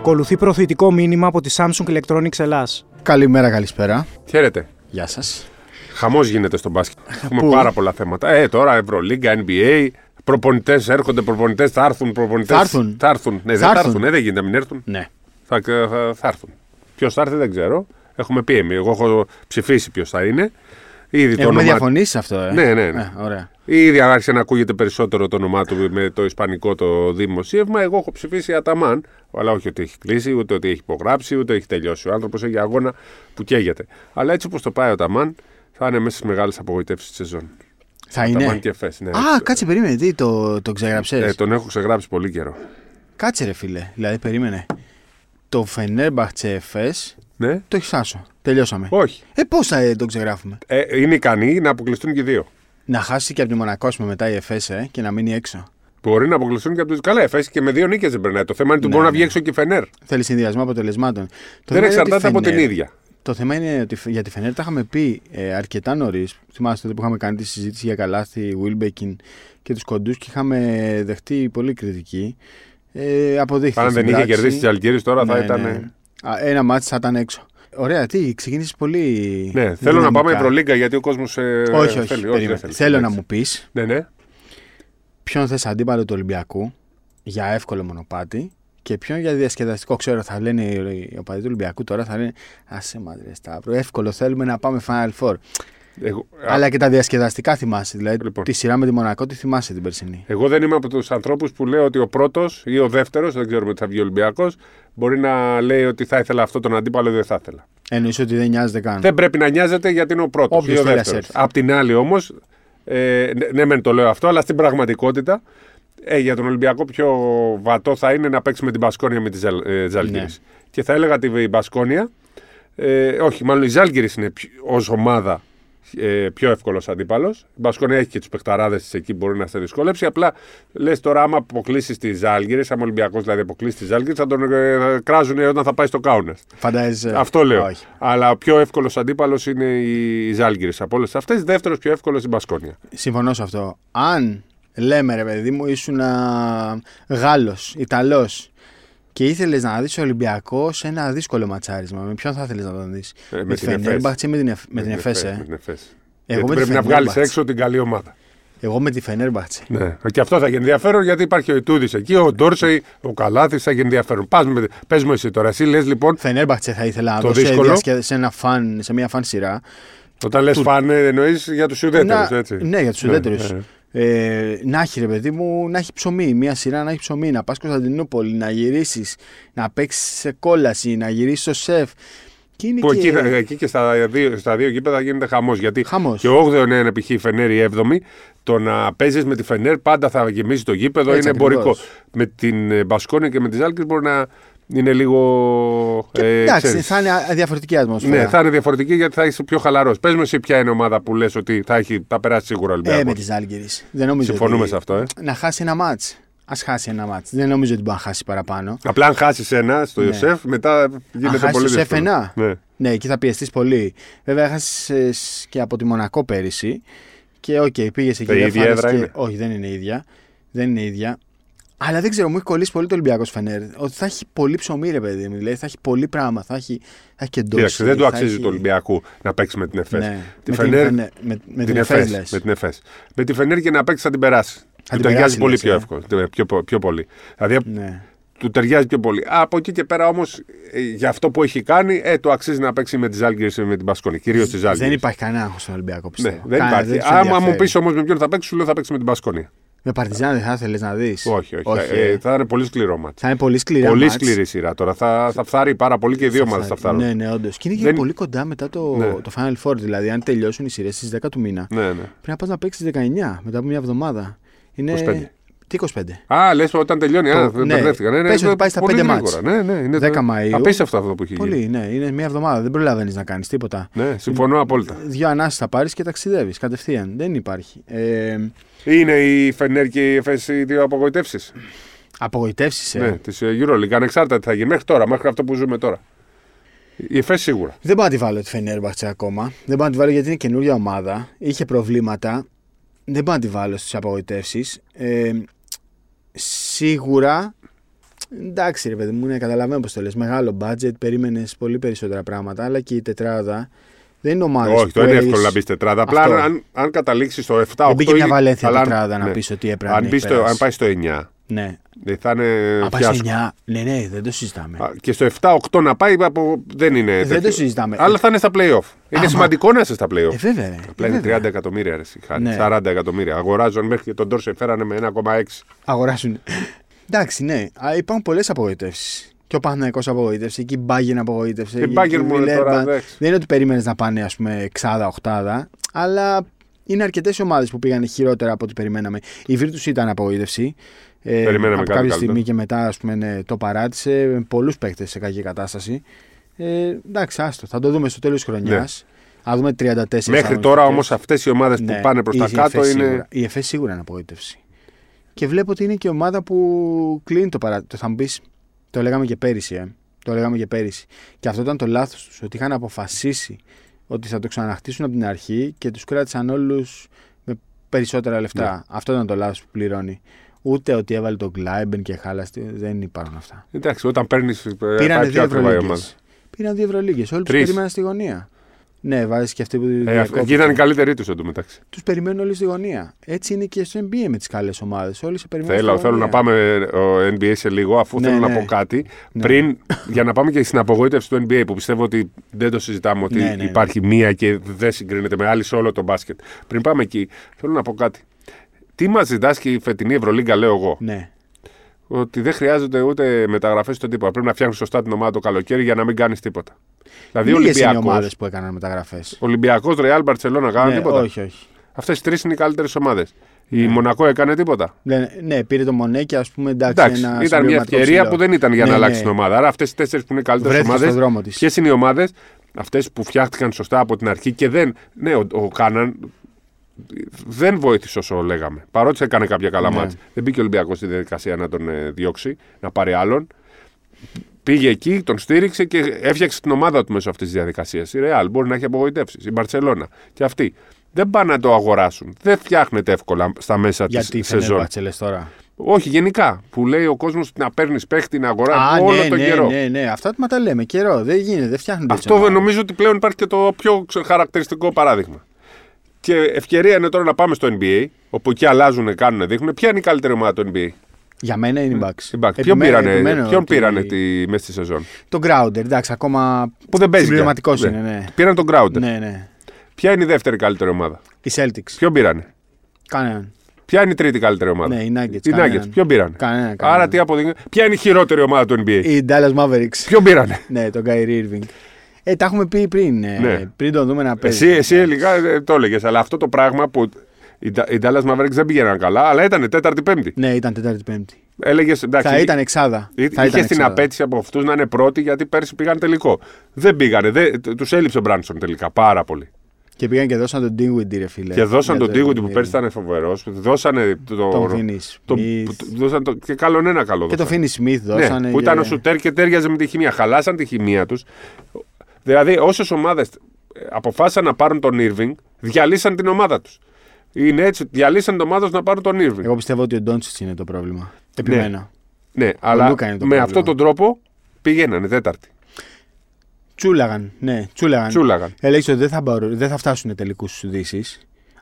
Ακολουθεί προθετικό μήνυμα από τη Samsung Electronics Ελλάς. Καλημέρα, καλησπέρα. Χαίρετε. Γεια σας. Χαμός γίνεται στο μπάσκετ. Έχουμε Πού; πάρα πολλά θέματα. Ε, τώρα Ευρωλίγκα, NBA. Προπονητές έρχονται, προπονητές θα έρθουν. Προπονητές... Θα έρθουν. Θα έρθουν. Ναι, Θα δεν θα έρθουν. έρθουν. Ε, δεν γίνεται να μην έρθουν. Ναι. Θα, θα, θα έρθουν. Ποιος θα έρθει δεν ξέρω. Έχουμε πει εμεί. Εγώ έχω ψηφίσει ποιος θα είναι. Ήδη το Έχουμε όνομά διαφωνήσει σε αυτό, ε. Ναι, ναι, ναι. Ε, ωραία. Ήδη άρχισε να ακούγεται περισσότερο το όνομά του με το ισπανικό το δημοσίευμα. Εγώ έχω ψηφίσει Αταμάν, αλλά όχι ότι έχει κλείσει, ούτε ότι έχει υπογράψει, ούτε έχει τελειώσει. Ο άνθρωπος έχει αγώνα που καίγεται. Αλλά έτσι όπως το πάει ο Αταμάν, θα είναι μέσα στις μεγάλες απογοητεύσεις της σεζόν. Θα Αταμάν είναι. και Φες, ναι. Α, κάτσε, περίμενε. Τι το, το ξεγράψες; Ε, τον έχω ξεγράψει πολύ καιρό. Κάτσε, ρε φίλε. Δηλαδή, περίμενε. Το Φενέρμπαχτσε Εφές Ναι, το έχεις άσο. Τελειώσαμε. όχι. Ε, πώς θα ε, το ξεγράφουμε; Ε, είναι ικανοί να αποκλειστούν και οι δύο. Να χάσει και από τη Μονακό ας πούμε, μετά η Εφές ε, και να μείνει έξω. Μπορεί να αποκλειστούν και από του. Καλά, εφέσει και με δύο νίκες δεν περνάει. Το θέμα είναι ότι Ναι, μπορεί να ναι. βγει έξω και η Φενέρ. Θέλει συνδυασμό αποτελεσμάτων. Το Δεν θέμα είναι ότι εξαρτάται από την Φενέρ- ίδια. Το θέμα είναι ότι για τη Φενέρ τα είχαμε πει ε, αρκετά νωρίς. Θυμάστε τότε που είχαμε κάνει τη συζήτηση για καλάθι, Wilbekin και τους κοντούς και είχαμε δεχτεί πολύ κριτική. Ε, αποδείχθηκε. Αν δεν στην είχε πράξη. κερδίσει της Αλγύρης τώρα θα Ναι, ήταν. Ναι. Α, Ένα μάτι θα ήταν έξω. Ωραία, τι, ξεκίνησες πολύ. Ναι, θέλω να δυναμικά. πάμε Ευρωλίγκα γιατί ο κόσμος. Ε, Όχι, όχι. θέλει. περίμενε. δεν θέλει. Θέλω να Εντάξει. μου πεις Ναι, ναι. ποιον θες αντίπαλο του Ολυμπιακού για εύκολο μονοπάτι και ποιον για διασκεδαστικό. Ξέρω, θα λένε οι οπαδοί του Ολυμπιακού τώρα, θα λένε Άσε μαδρέ Σταύρο, εύκολο θέλουμε να πάμε Final Four. Εγώ, α, Αλλά και τα διασκεδαστικά θυμάσαι. Δηλαδή Λοιπόν. τη σειρά με τη Μονακό τη θυμάσαι την περσινή. εγώ δεν είμαι από τους ανθρώπους που λέω ότι ο πρώτος ή ο δεύτερος, δεν ξέρουμε τι θα βγει ο Ολυμπιακός, μπορεί να λέει ότι θα ήθελα αυτό τον αντίπαλο ή δεν θα ήθελα. Εννοείς ότι δεν νοιάζεται καν. Δεν πρέπει να νοιάζεται γιατί είναι ο πρώτος Όποιος ή ο θέλει να δεύτερος. έρθει. Απ' την άλλη όμως, ε, ναι, ναι, μεν το λέω αυτό, αλλά στην πραγματικότητα ε, για τον Ολυμπιακό πιο βατό θα είναι να παίξει με την Μπασκόνια με τη Ζαλ, ε, Ζάλγκιρις. Ναι. Και θα έλεγα τη Μπασκόνια, ε, όχι, μάλλον η Ζάλγκυρη είναι ως ομάδα ε, πιο εύκολος αντίπαλος. Η Μπασκόνια έχει και τους παιχταράδες της εκεί που μπορεί να σε δυσκόλεψει. Απλά λες τώρα, άμα αποκλείσεις τη Ζάλγκυρη, άμα ο Ολυμπιακός δηλαδή αποκλείσει τη Ζάλγκυρη, θα τον ε, θα κράζουν όταν θα πάει στο Κάουνε. Φαντάζεσαι. Αυτό λέω. Όχι. Αλλά ο πιο εύκολος αντίπαλος είναι η Ζάλγκυρη από όλες αυτές. Δεύτερος πιο εύκολος η Μπασκόνια. Συμφωνώ σε αυτό. Αν λέμε ρε παιδί μου, ήσουν Γάλλος, Ιταλός και ήθελες να δεις Ολυμπιακός σε ένα δύσκολο ματσάρισμα, με ποιον θα ήθελες να τον δεις; Ε, με τη Φενέρμπαχτσε ή με την, Εφ- με την Εφές, Με ε; την Εφές. Εγώ Γιατί με τη πρέπει να βγάλεις Φενέρμπαχτσε. έξω την καλή ομάδα. Εγώ με τη Φενέρμπαχτσε. Ναι. Και αυτό θα έχει ενδιαφέρον γιατί υπάρχει ο Ιτούδης εκεί, ο Ντόρσεϊ, ο Καλάθης θα έχει ενδιαφέρον. Πας με, πες μου εσύ τώρα, εσύ λες λοιπόν, Φενέρμπαχτσε θα ήθελα να Το δω σε, δύσκολο. διασκε- σε, ένα φαν, σε μια φαν σειρά. όταν λες φάνε, εννοείς για τους ουδέτερους, Να- έτσι. Ναι, για τους Ναι, ουδέτερους. ναι. Ε, να έχει ρε παιδί μου, να έχει ψωμί. Μια σειρά να έχει ψωμί. Να πας Κωνσταντινούπολη, να γυρίσεις, να παίξεις σε κόλαση, να γυρίσεις στο σεφ. Και είναι Που και... εκεί, θα- εκεί και στα δύο, στα δύο γήπεδα γίνεται χαμός. Γιατί Χαμός. και ο 8ο είναι π.χ. η Φενέρ η 7η, το να παίζεις με τη Φενέρ πάντα θα γεμίζει το γήπεδο, Έτσι είναι εμπορικό. ακριβώς. Με την ε, Μπασκόνια και με τη Ζάλκη μπορεί να είναι λίγο. Και, ε, εντάξει, ξέρεις. θα είναι α- διαφορετική ατμόσφαιρα. Ναι, θα είναι διαφορετική γιατί θα είσαι πιο χαλαρός. Πες μου εσύ ποια είναι η ομάδα που λες ότι θα, έχει, θα περάσει σίγουρα ο Ε, Ολυμπιακός. με τη Ζαλγκίρις. Δεν νομίζω Συμφωνούμε ότι... σε αυτό, ε. Να χάσει ένα μάτς. Α χάσει ένα μάτς. Δεν νομίζω ότι μπορεί να χάσει παραπάνω. Απλά αν χάσει ένα στο Ναι. Ιωσέφ, μετά γίνεται χάσεις πολύ το ΣΕΦ δύσκολο. ένα. Ναι. Ναι, εκεί θα πιεστείς πολύ. Βέβαια, έχασες και από τη Μονακό πέρυσι. Και οκ, πήγες εκεί. Τα ίδια διαφάνεις έδρα και... είναι. Όχι, δεν είναι ίδια. Δεν είναι ίδια. Αλλά δεν ξέρω, μου έχει κολλήσει πολύ το Ολυμπιακός Φενέρ. Ότι θα έχει πολύ ψωμί, ρε παιδί μου. Δηλαδή θα έχει πολύ πράγμα. Θα έχει, θα έχει και ντόση. Κοίταξε, δεν του θα αξίζει έχει- του Ολυμπιακού να παίξει με την Εφές. Ναι. Τη με, Φενέρ, την, Φενέ- με, με την, την Εφές, Εφές, λες. με την Εφές. Με τη Φενέρ και να παίξει θα την περάσει. Του την ταιριάζει περάσει, πολύ λες, πιο ε. εύκολο. Πιο, πιο πολύ. Δηλαδή Ναι. του ταιριάζει πιο πολύ. Α, από εκεί και πέρα όμως, για αυτό που έχει κάνει, ε, το αξίζει να παίξει με τη Ζάλγκη με την Μπασκόνη. Κυρίως τη Ζάλγκη. Δεν υπάρχει κανένα άγχος στον Ολυμπιακό, πιστεύω. Ναι, δεν Κανένα, υπάρχει. τους Άμα μου ενδιαφέρει. πεις όμως με ποιον θα παίξει, σου λέω θα παίξει με την Μπασκόνη. Με Παρτιζάν δεν θα ήθελε να δεις. Όχι, όχι. Ε, θα είναι πολύ σκληρό μάτι. Θα είναι πολύ σκληρά. Πολύ μάτς. σκληρή σειρά τώρα. Θα, θα φθάρει πάρα πολύ και οι δύο ομάδες θα φτάρουν. Ναι, ναι, όντως. Και είναι και Δεν- πολύ κοντά μετά το, Ναι. το Final Four. Δηλαδή, αν τελειώσουν οι σειρές στις 10 του μήνα, ναι, ναι. πρέπει να πας να παίξεις 19 μετά από μια εβδομάδα. Είναι... 25. Τι 25. Α, λες όταν τελειώνει. Α, Το- δεν ναι. μπερδεύτηκα. Ναι, ναι, Πες ναι, ότι πάει στα πολύ πέντε γρήγορα. μάτς. Ναι, ναι, είναι 10 Μαΐου. Απίστευτο αυτό που έχει γίνει. Πολύ, ναι. Είναι μια εβδομάδα. Δεν προλαβαίνει να κάνεις τίποτα. Ναι, συμφωνώ απόλυτα. Δύο ανάσεις θα πάρεις και ταξιδεύεις κατευθείαν. Δεν υπάρχει. Ε, Είναι η Φενέρ και η Εφές οι δύο απογοητεύσεις. Απογοητεύσεις. Ναι, της Euroleague. Ανεξάρτητα τι θα γίνει μέχρι τώρα, μέχρι αυτό που ζούμε τώρα. Η Εφές σίγουρα. Δεν πάω να τη βάλω τη Φενέρμπαχτσε ακόμα. Δεν πάω να τη βάλω γιατί είναι καινούργια ομάδα. Είχε προβλήματα. Δεν πάω να τη βάλω στις απογοητεύσεις. Ε, σίγουρα Εντάξει, ρε παιδί μου, ναι, καταλαβαίνω πώς το λες. Μεγάλο budget, περίμενες πολύ περισσότερα πράγματα, αλλά και η τετράδα δεν είναι ομάδα. Όχι, το είναι εύκολο να μπει τετράδα. Απλά Αυτό. αν, αν καταλήξεις στο 7-8. Δεν μπήκε μια ή- Βαλένθια αλλά αν- τετράδα να ναι. πεις ότι έπρεπε αν, να μπει έχει στο, αν περάσει. πάει στο 9, Ναι. δεν θα είναι Αν πάει στο φιάσκο. 9, ναι, ναι, δεν το συζητάμε. Α, Και στο 7-8 να πάει από... δεν είναι. Δεν τέτοιο. το συζητάμε. Αλλά θα είναι στα playoff. Είναι Άμα- σημαντικό να είσαι στα playoff. Ε, βέβαια. ρε. Απλά Ε, είναι βέβαια. 30 εκατομμύρια, ρε, συγχάρη. Ναι. 40 εκατομμύρια. Αγοράζουν μέχρι και τον Τόρσε φέρανε με 1,6. Αγοράσουν. Εντάξει, ναι. Α, Υπάρχουν πολλές απογοητεύσεις. Και ο Παναθηναϊκός απογοήτευσε, και η Bayern απογοήτευσε. Η και Bayern η μου είναι τώρα, Villeurbanne. εντάξει. Δεν είναι ότι περίμενες να πάνε, ας πούμε, εξάδα, οχτάδα. Αλλά είναι αρκετές ομάδες που πήγαν χειρότερα από ό,τι περιμέναμε. Η Virtus ήταν απογοήτευση. Ε, Περιμέναμε από κάτι κάποια καλύτερο. στιγμή και μετά ας πούμε, ναι, το παράτησε. Πολλούς παίκτες σε κακή κατάσταση. Ε, εντάξει, άστο. Θα το δούμε στο τέλος της χρονιάς. Ναι. Θα δούμε 34 Μέχρι τώρα όμως αγωνιστικές. αυτές οι ομάδες που Ναι, πάνε προς η τα ΕΦΕ κάτω είναι. Σίγουρα. Η ΕΦΕ σίγουρα είναι απογοήτευση. Και βλέπω ότι είναι και η ομάδα που κλείνει το παράδειγμα. Θα μου πεις, το λέγαμε και πέρυσι, ε. Το λέγαμε και πέρυσι. Και αυτό ήταν το λάθος τους. Ότι είχαν αποφασίσει ότι θα το ξαναχτίσουν από την αρχή και τους κράτησαν όλους με περισσότερα λεφτά. Ναι. Αυτό ήταν το λάθος που πληρώνει. Ούτε ότι έβαλε τον Κλάιμπερν και χάλασε. Δεν υπάρχουν αυτά. Εντάξει, όταν παίρνεις. Πήραν δύο πιο ακριβά η ομάδα. Ευρωλίγκες. Πήραν δύο Ευρωλίγκες. Όλοι τους Τρεις. περίμεναν στη γωνία. Ναι, βάζει και αυτοί που. Ε, αυτοί- εκεί ήταν οι καλύτεροι τους εντωμεταξύ. Τους περιμένουν όλοι στη γωνία. Έτσι είναι και στο NBA με τις καλές ομάδες. Όλοι σε περιμένουν. Θέλω, στη θέλω να γωνία. πάμε ο NBA σε λίγο, αφού Ναι, θέλω να ναι. πω κάτι. Ναι. Πριν, για να πάμε και στην απογοήτευση του NBA, που πιστεύω ότι δεν το συζητάμε, ότι Ναι, ναι, ναι. υπάρχει μία και δεν συγκρίνεται με άλλη σε όλο το μπάσκετ. Πριν πάμε εκεί, θέλω να πω κάτι. Τι μας διδάσκει η φετινή Ευρωλίγκα, λέω εγώ; Ναι. Ότι δεν χρειάζονται ούτε μεταγραφές στον τίποτα. Πρέπει να φτιάχνει σωστά την ομάδα το καλοκαίρι για να μην κάνεις τίποτα. Δηλαδή, Λίγες είναι οι Ολυμπιακό. ομάδες που έκαναν μεταγραφές. Ολυμπιακός, Ρεάλ, Μπαρσελόνα κάνανε Ναι, τίποτα; όχι, όχι. Αυτές οι τρεις είναι οι καλύτερες ομάδες. Η Ναι. Μονακό έκανε τίποτα; Ναι, ναι, πήρε το Μονέκι, ας πούμε. Εντάξει, Εντάξει, ένα ήταν μια συμπληρωματικό ευκαιρία ψηλό. που δεν ήταν για να Ναι, αλλάξει ναι. την ομάδα. Άρα αυτές οι τέσσερις που είναι οι καλύτερες Βρέθηκε ομάδες. στον δρόμο της. Ποιες είναι οι ομάδες, αυτές που φτιάχτηκαν σωστά από την αρχή και δεν. Ναι, ο, ο Κάναν δεν βοήθησε όσο λέγαμε. Παρότι έκανε κάποια καλά Ναι. μάτς. Δεν μπήκε ο Ολυμπιακός στη διαδικασία να τον ε, διώξει, να πάρει άλλον. Πήγε εκεί, τον στήριξε και έφτιαξε την ομάδα του μέσω αυτής της διαδικασίας. Η Ρεάλ μπορεί να έχει απογοητεύσεις. Η Μπαρσελόνα και αυτοί. Δεν πάνε να το αγοράσουν. Δεν φτιάχνεται εύκολα στα μέσα της Γιατί σεζόν. Φενέρμπαχτσε λες τώρα; Όχι, γενικά. Που λέει ο κόσμος να παίρνεις παίχτη, να αγοράζει Α, όλο ναι, τον ναι, καιρό. ναι, ναι. Αυτά μα τα λέμε. Καιρό. Δεν γίνεται, δεν φτιάχνονται. έτσι Αυτό ομάδες. νομίζω ότι πλέον υπάρχει και το πιο ξε- χαρακτηριστικό παράδειγμα. Και ευκαιρία είναι τώρα να πάμε στο NBA, όπου εκεί αλλάζουν, κάνουν, δείχνουν. Ποια είναι η καλύτερη ομάδα του NBA. Για μένα είναι η Bucks. Η Bucks. Ποιον Επιμένω- πήρανε, επιμένω ποιον ότι- πήρανε τη, μέσα στη σεζόν; Τον Crowder, εντάξει, ακόμα. Που δεν παίζει. Συμπληρωματικός πια. είναι, ναι. Πήραν τον Crowder. Ναι, ναι. Ποια είναι η δεύτερη καλύτερη ομάδα; Οι Celtics. Ποιον πήρανε; Κανέναν. Ποια είναι η τρίτη καλύτερη ομάδα; Ναι, οι Nuggets. Οι κανέναν. Nuggets. Ποιον πήρανε; Κανένα, Άρα κανένα. τι αποδεικνύει. Ποια είναι η χειρότερη ομάδα του NBA. Οι Dallas Mavericks. Ποιον πήρανε; Ναι, τον Kyrie Irving. Ε, τα έχουμε πει πριν. ε, Ναι. Πριν τον δούμε να παίζει. Εσύ, εσύ ελικά ε, το έλεγες, αλλά αυτό το πράγμα που. Οι Da- οι Dallas Mavericks δεν πήγαιναν καλά, αλλά ήταν τέταρτη-πέμπτη. Ναι, ήταν Τετάρτη-Πέμπτη. Έλεγες εντάξει. Θα ήταν εξάδα. Εί- Θα Είχε ήταν την εξάδα. απέτηση από αυτούς να είναι πρώτοι γιατί πέρσι πήγαν τελικό. Δεν πήγανε. Τους έλειψε ο Μπράνσον τελικά πάρα πολύ. Και πήγαν και δώσαν τον Dinwiddie, ρε φίλε. και δώσαν Για τον Τίγουτι που Irving. πέρσι ήταν φοβερός. Δώσανε το. Τον Finney το- Smith. που- δώσαν το, και καλόν ένα καλό. Και τον δώσανε. Finney Smith δώσανε. Ναι, που ήταν και- ο Σουτέρ και τέριαζε με τη χημεία. Χαλάσαν τη χημεία τους. Δηλαδή, όσες ομάδες αποφάσισαν να πάρουν τον Irving, διαλύσαν την ομάδα τους. Είναι έτσι, διαλύσαν την ομάδα τους να πάρουν τον Irving. Εγώ πιστεύω ότι ο Ντόντσιτς είναι το πρόβλημα. Επιμένω. Ναι, αλλά Λούκα είναι το με πρόβλημα. αυτόν τον τρόπο πηγαίνανε τέταρτη. Τσούλαγαν. Ναι, τσούλαγαν. Τσούλαγαν. Έλεγε ότι δεν θα, μπορούν, δεν θα φτάσουν τελικούς ειδήσει.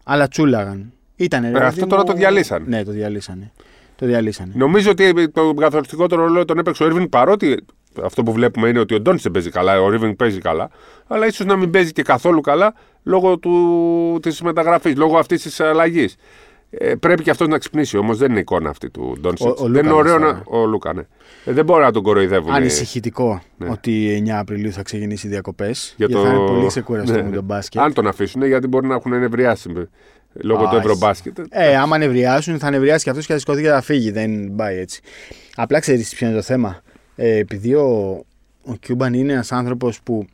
Αλλά τσούλαγαν. Ήτανε, ρε, Ε, παιδί αυτό τώρα μου- το διαλύσανε. Ναι, το διαλύσανε. Το διαλύσανε. Νομίζω ότι το καθοριστικότερο ρόλο τον έπαιξε ο Irving παρότι αυτό που βλέπουμε είναι ότι ο Ντόνιτ δεν παίζει καλά, ο Irving παίζει καλά, αλλά ίσως να μην παίζει και καθόλου καλά λόγω της μεταγραφής, λόγω αυτής της αλλαγής. Ε, πρέπει και αυτός να ξυπνήσει όμως, δεν είναι εικόνα αυτή του Ντόνιτ. Ο- ο Δεν Λούκα είναι ωραίο λες να. τώρα. Ο Λούκα, ναι. Ε, δεν μπορεί να τον κοροϊδεύουν. Ανησυχητικό Ναι. ότι 9 Απριλίου θα ξεκινήσει οι διακοπές. Για Γιατί το- θα είναι πολύ ξεκούραστο Ναι, με ναι. τον μπάσκετ. Αν τον αφήσουν, γιατί μπορεί να έχουν ενευριάσει με- λόγω του Όχι. Ευρωμπάσκετ. Ε, άμα νευριάσουν, θα νευριάσει και αυτός και θα σηκωθεί και θα φύγει. Δεν πάει έτσι. Απλά ξέρεις ποιο είναι το θέμα. Ε, επειδή ο, ο Κιούμπαν είναι ένας άνθρωπος που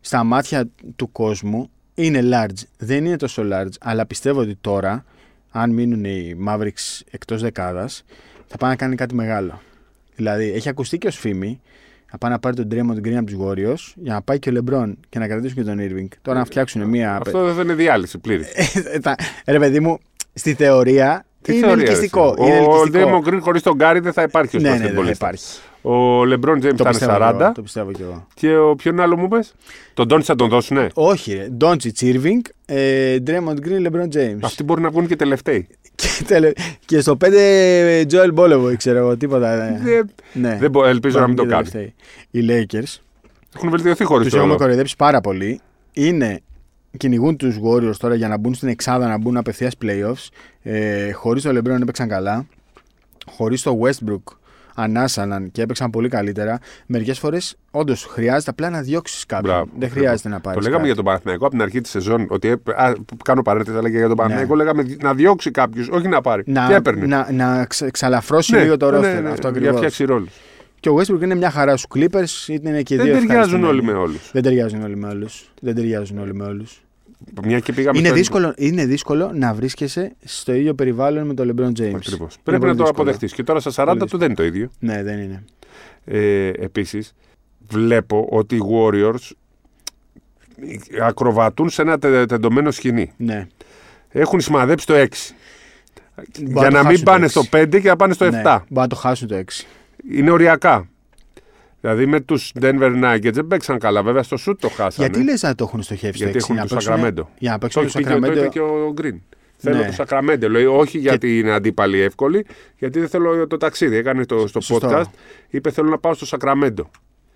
στα μάτια του κόσμου είναι large. Δεν είναι τόσο large, αλλά πιστεύω ότι τώρα, αν μείνουν οι Mavericks εκτός δεκάδας, θα πάει να κάνει κάτι μεγάλο. Δηλαδή, έχει ακουστεί και ω φήμη να πάει να πάρει τον Draymond Green από τους Warriors για να πάει και ο LeBron και να κρατήσουν και τον Irving. Τώρα να φτιάξουν μία. Αυτό δεν είναι διάλυση πλήρης. Τα- Ρε παιδί μου, στη θεωρία Τι είναι θεωρία, ελκυστικό. ρε, Είναι Ο ελκυστικό. Draymond Green χωρίς τον Γκάρι δεν θα υπάρχει ως Ναι, ναι, δεν μπασκετμπολίστας. υπάρχει. Ο LeBron James Το ήταν πιστεύω, κι 40 εγώ, το πιστεύω κι εγώ. και ο ποιον άλλο μου πες; Τον Ντόνι θα τον δώσουνε; Όχι, ρε. Ντόντσι Irving, ε, Draymond Green, LeBron James. Αυτοί μπορεί να βγουν και τελευταίοι. Και, τελε- και στο 5 Joel Bolevo, ξέρω εγώ, τίποτα. ε. Δεν, Ναι. δεν μπο- ελπίζω να μην το Και κάνουν. τελευταίοι. Οι Lakers Έχουν βελτιωθεί χωρίς τους έχουμε το. κοροϊδέψει πάρα πολύ. Είναι, κυνηγούν τους Warriors τώρα για να μπουν στην εξάδα, να μπουν απευθείας playoffs. Ε, Χωρίς το LeBron έπαιξαν καλά. Χωρίς το Westbrook ανάσαναν και έπαιξαν πολύ καλύτερα. Μερικές φορές όντως χρειάζεται απλά να διώξεις κάποιον. Μπράβο. Δεν χρειάζεται να πάρεις. Το λέγαμε για τον Παναθηναϊκό από την αρχή της σεζόν. Ότι έπ- α, κάνω παρένθεση, αλλά και για τον Παναθηναϊκό λέγαμε να διώξει κάποιους, όχι να πάρει. Ναι. να, Τι έπαιρνε; να, να ξε- ξαλαφρώσει Ναι, λίγο το ναι, roster. ναι, Αυτό Για ακριβώς. φτιάξει ρόλους. Και ο Westbrook είναι μια χαρά στους Clippers, είναι και οι Δεν δύο ταιριάζουν ευχαριστημένοι. όλοι με όλους. Δεν ταιριάζουν όλοι με όλους. Δεν ταιριάζουν όλοι με όλους. Μια και πήγαμε Είναι στο- δύσκολο, είναι δύσκολο να βρίσκεσαι στο ίδιο περιβάλλον με τον LeBron James. Ακριβώς. Είναι Πρέπει πολύ να το δύσκολο. αποδεχτείς. Και τώρα στα 40 Πολύ του δεν είναι το ίδιο. Ναι, δεν είναι. Ε, Επίσης, βλέπω ότι οι Warriors ακροβατούν σε ένα τε- τεντωμένο σκηνή. Ναι. Έχουν σημαδέψει το 6. Μπορεί Για να το να μην χάσουν το πάνε 6. στο 5 και να πάνε στο 7. Ναι, μπορεί να το χάσουν το 6. Είναι οριακά. Δηλαδή με τους Denver Nuggets δεν παίξαν καλά. Βέβαια στο shoot το χάσανε. Γιατί λες να το έχουν στοχεύσει Γιατί το 6 έχουν για να το παίξουν- Sacramento. Για να Το παίξουν το έχει πει και- το είπε Sacramento. και ο Green. Θέλω Ναι. το Sacramento. Λέει όχι γιατί είναι αντίπαλοι εύκολοι, γιατί δεν θέλω το ταξίδι. Έκανε το, στο Σωστό. podcast. Είπε θέλω να πάω στο Sacramento.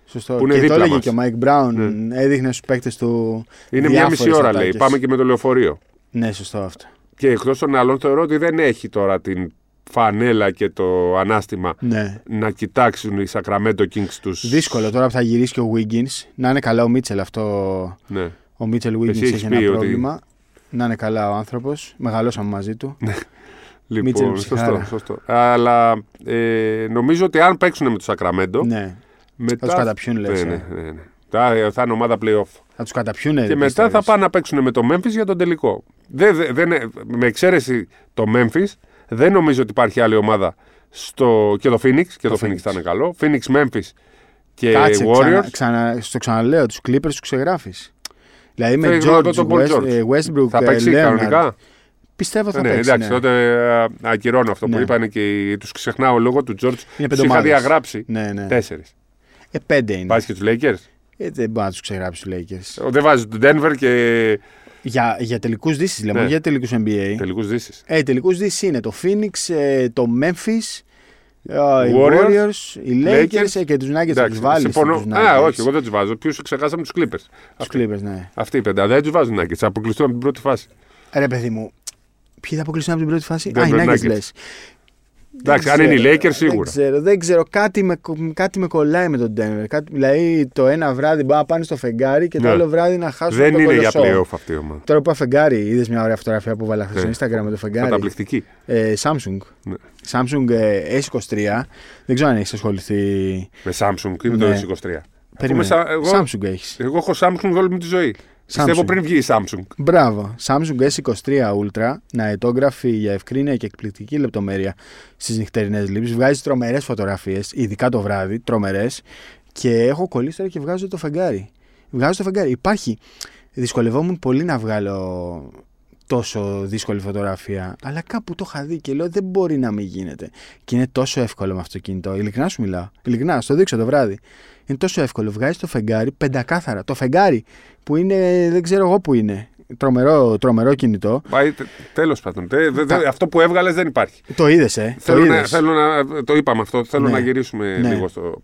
Σωστό. που είναι και το δίπλα έλεγε μας. και ο Mike Brown. Έδειχνε στους παίκτες του. Είναι μια διάφορες μισή ώρα λέει. ατάκες. Πάμε και με το λεωφορείο. Ναι, σωστό αυτό. Και εκτός των άλλων θεωρώ ότι δεν έχει τώρα την φανέλα και το ανάστημα Ναι. να κοιτάξουν οι Sacramento Kings τους. Δύσκολο τώρα που θα γυρίσει και ο Wiggins. Να είναι καλά ο Μίτσελ αυτό. Ναι. Ο Μίτσελ Wiggins Εσύ έχεις έχει πει ένα ότι- πρόβλημα. Να είναι καλά ο άνθρωπος. Μεγαλώσαμε μαζί του. Λοιπόν, Μίτσελ σωστό, ψυχάρα. σωστό. Αλλά ε, νομίζω ότι αν παίξουν με το Sacramento. ναι. Μετά... Θα τους καταπιούν, λες, Ναι, ε. ναι, ναι, ναι. Θα, θα είναι ομάδα playoff. Θα τους καταπιούν. και μετά θα πάνε να παίξουν με το Memphis για τον τελικό. Δεν, δεν, δεν- με εξαίρεση το Memphis, δεν νομίζω ότι υπάρχει άλλη ομάδα στο, και το Phoenix. Και το, Το Phoenix Phoenix. θα είναι καλό. Phoenix, Memphis και Κάτσε, Warriors. ξανα, ξανα, στο ξαναλέω, τους Clippers τους ξεγράφεις. Δηλαδή με Θέλω να δω George, τον Paul West, George. ε, Westbrook, θα ε, παίξει Leonard. κανονικά. Πιστεύω θα ναι, παίξει. εντάξει, ναι. τότε ε, ακυρώνω αυτό που Ναι. είπαν και τους ξεχνάω λόγω του George. Είναι Τους πέντε είχα ομάδες. διαγράψει Ναι, ναι. τέσσερις. Ε, πέντε είναι. Βάζεις και τους Lakers; Ε, δεν μπορεί να τους ξεγράψει τους Lakers. Δεν βάζεις τον Denver και Για, για τελικούς δύσεις λέμε, Ναι. όχι για τελικούς NBA. τελικούς δύσεις. Ε, τελικούς δύσεις είναι το Phoenix, ε, το Memphis, ε, οι Warriors, Warriors, οι Lakers, Lakers. ε, και τους Nuggets θα τους βάλεις. συμφωνώ. Α, όχι, εγώ δεν τους βάζω. Ποιους ξεχάσαμε τους Clippers. Τους Clippers, ναι. Αυτή η πεντάδα δεν τους βάζουν Nuggets. Θα αποκλειστούν από την πρώτη φάση. Ρε παιδί μου, ποιοι θα αποκλειστούν από την πρώτη φάση; Denver Α, οι Nuggets Nuggets. λες. Εντάξει, αν είναι οι Lakers σίγουρα. Δεν ξέρω, δεν ξέρω. Κάτι, με, κάτι με κολλάει με τον Denver. Κάτι, δηλαδή το ένα βράδυ μπορεί να πάνε στο φεγγάρι και το Ναι. άλλο βράδυ να χάσουν Δεν τον είναι για κολοσσό. playoff αυτή η ομάδα. Τώρα που είπα φεγγάρι, είδες μια ωραία φωτογραφία που βάλα χθε Ναι. στο Instagram με το φεγγάρι. Καταπληκτική. Ε, Samsung. Ναι. Samsung ε, S23. Δεν ξέρω αν έχεις ασχοληθεί. Με Samsung ή με το Ναι. S23. Περίμενε. Σα- εγώ- Samsung έχεις. Εγώ έχω Samsung όλη μου τη ζωή. Πιστεύω πριν βγει η Samsung. Μπράβο. Samsung S23 Ultra, ναετόγραφη για ευκρίνεια και εκπληκτική λεπτομέρεια στις νυχτερινές λήψει. Βγάζει τρομερές φωτογραφίες, ειδικά το βράδυ, τρομερές. Και έχω κολλήσει τώρα και βγάζω το φεγγάρι. Βγάζω το φεγγάρι. Υπάρχει. Δυσκολευόμουν πολύ να βγάλω τόσο δύσκολη φωτογραφία. Αλλά κάπου το είχα δει και λέω δεν μπορεί να μην γίνεται. Και είναι τόσο εύκολο με αυτό το κινητό. Ειλικρινά σου μιλάω. Ειλικρινά, στο δείξω το βράδυ. Είναι τόσο εύκολο. Βγάζει το φεγγάρι πεντακάθαρα. Το φεγγάρι που είναι, δεν ξέρω εγώ που είναι. Τρομερό, τρομερό κινητό. Τέλος πάντων. τε- δε- δε- αυτό που έβγαλες δεν υπάρχει. Το είδες, ε; Θέλω το να, είδες. θέλω να, το είπαμε αυτό. Θέλω Ναι. να γυρίσουμε Ναι. λίγο στο.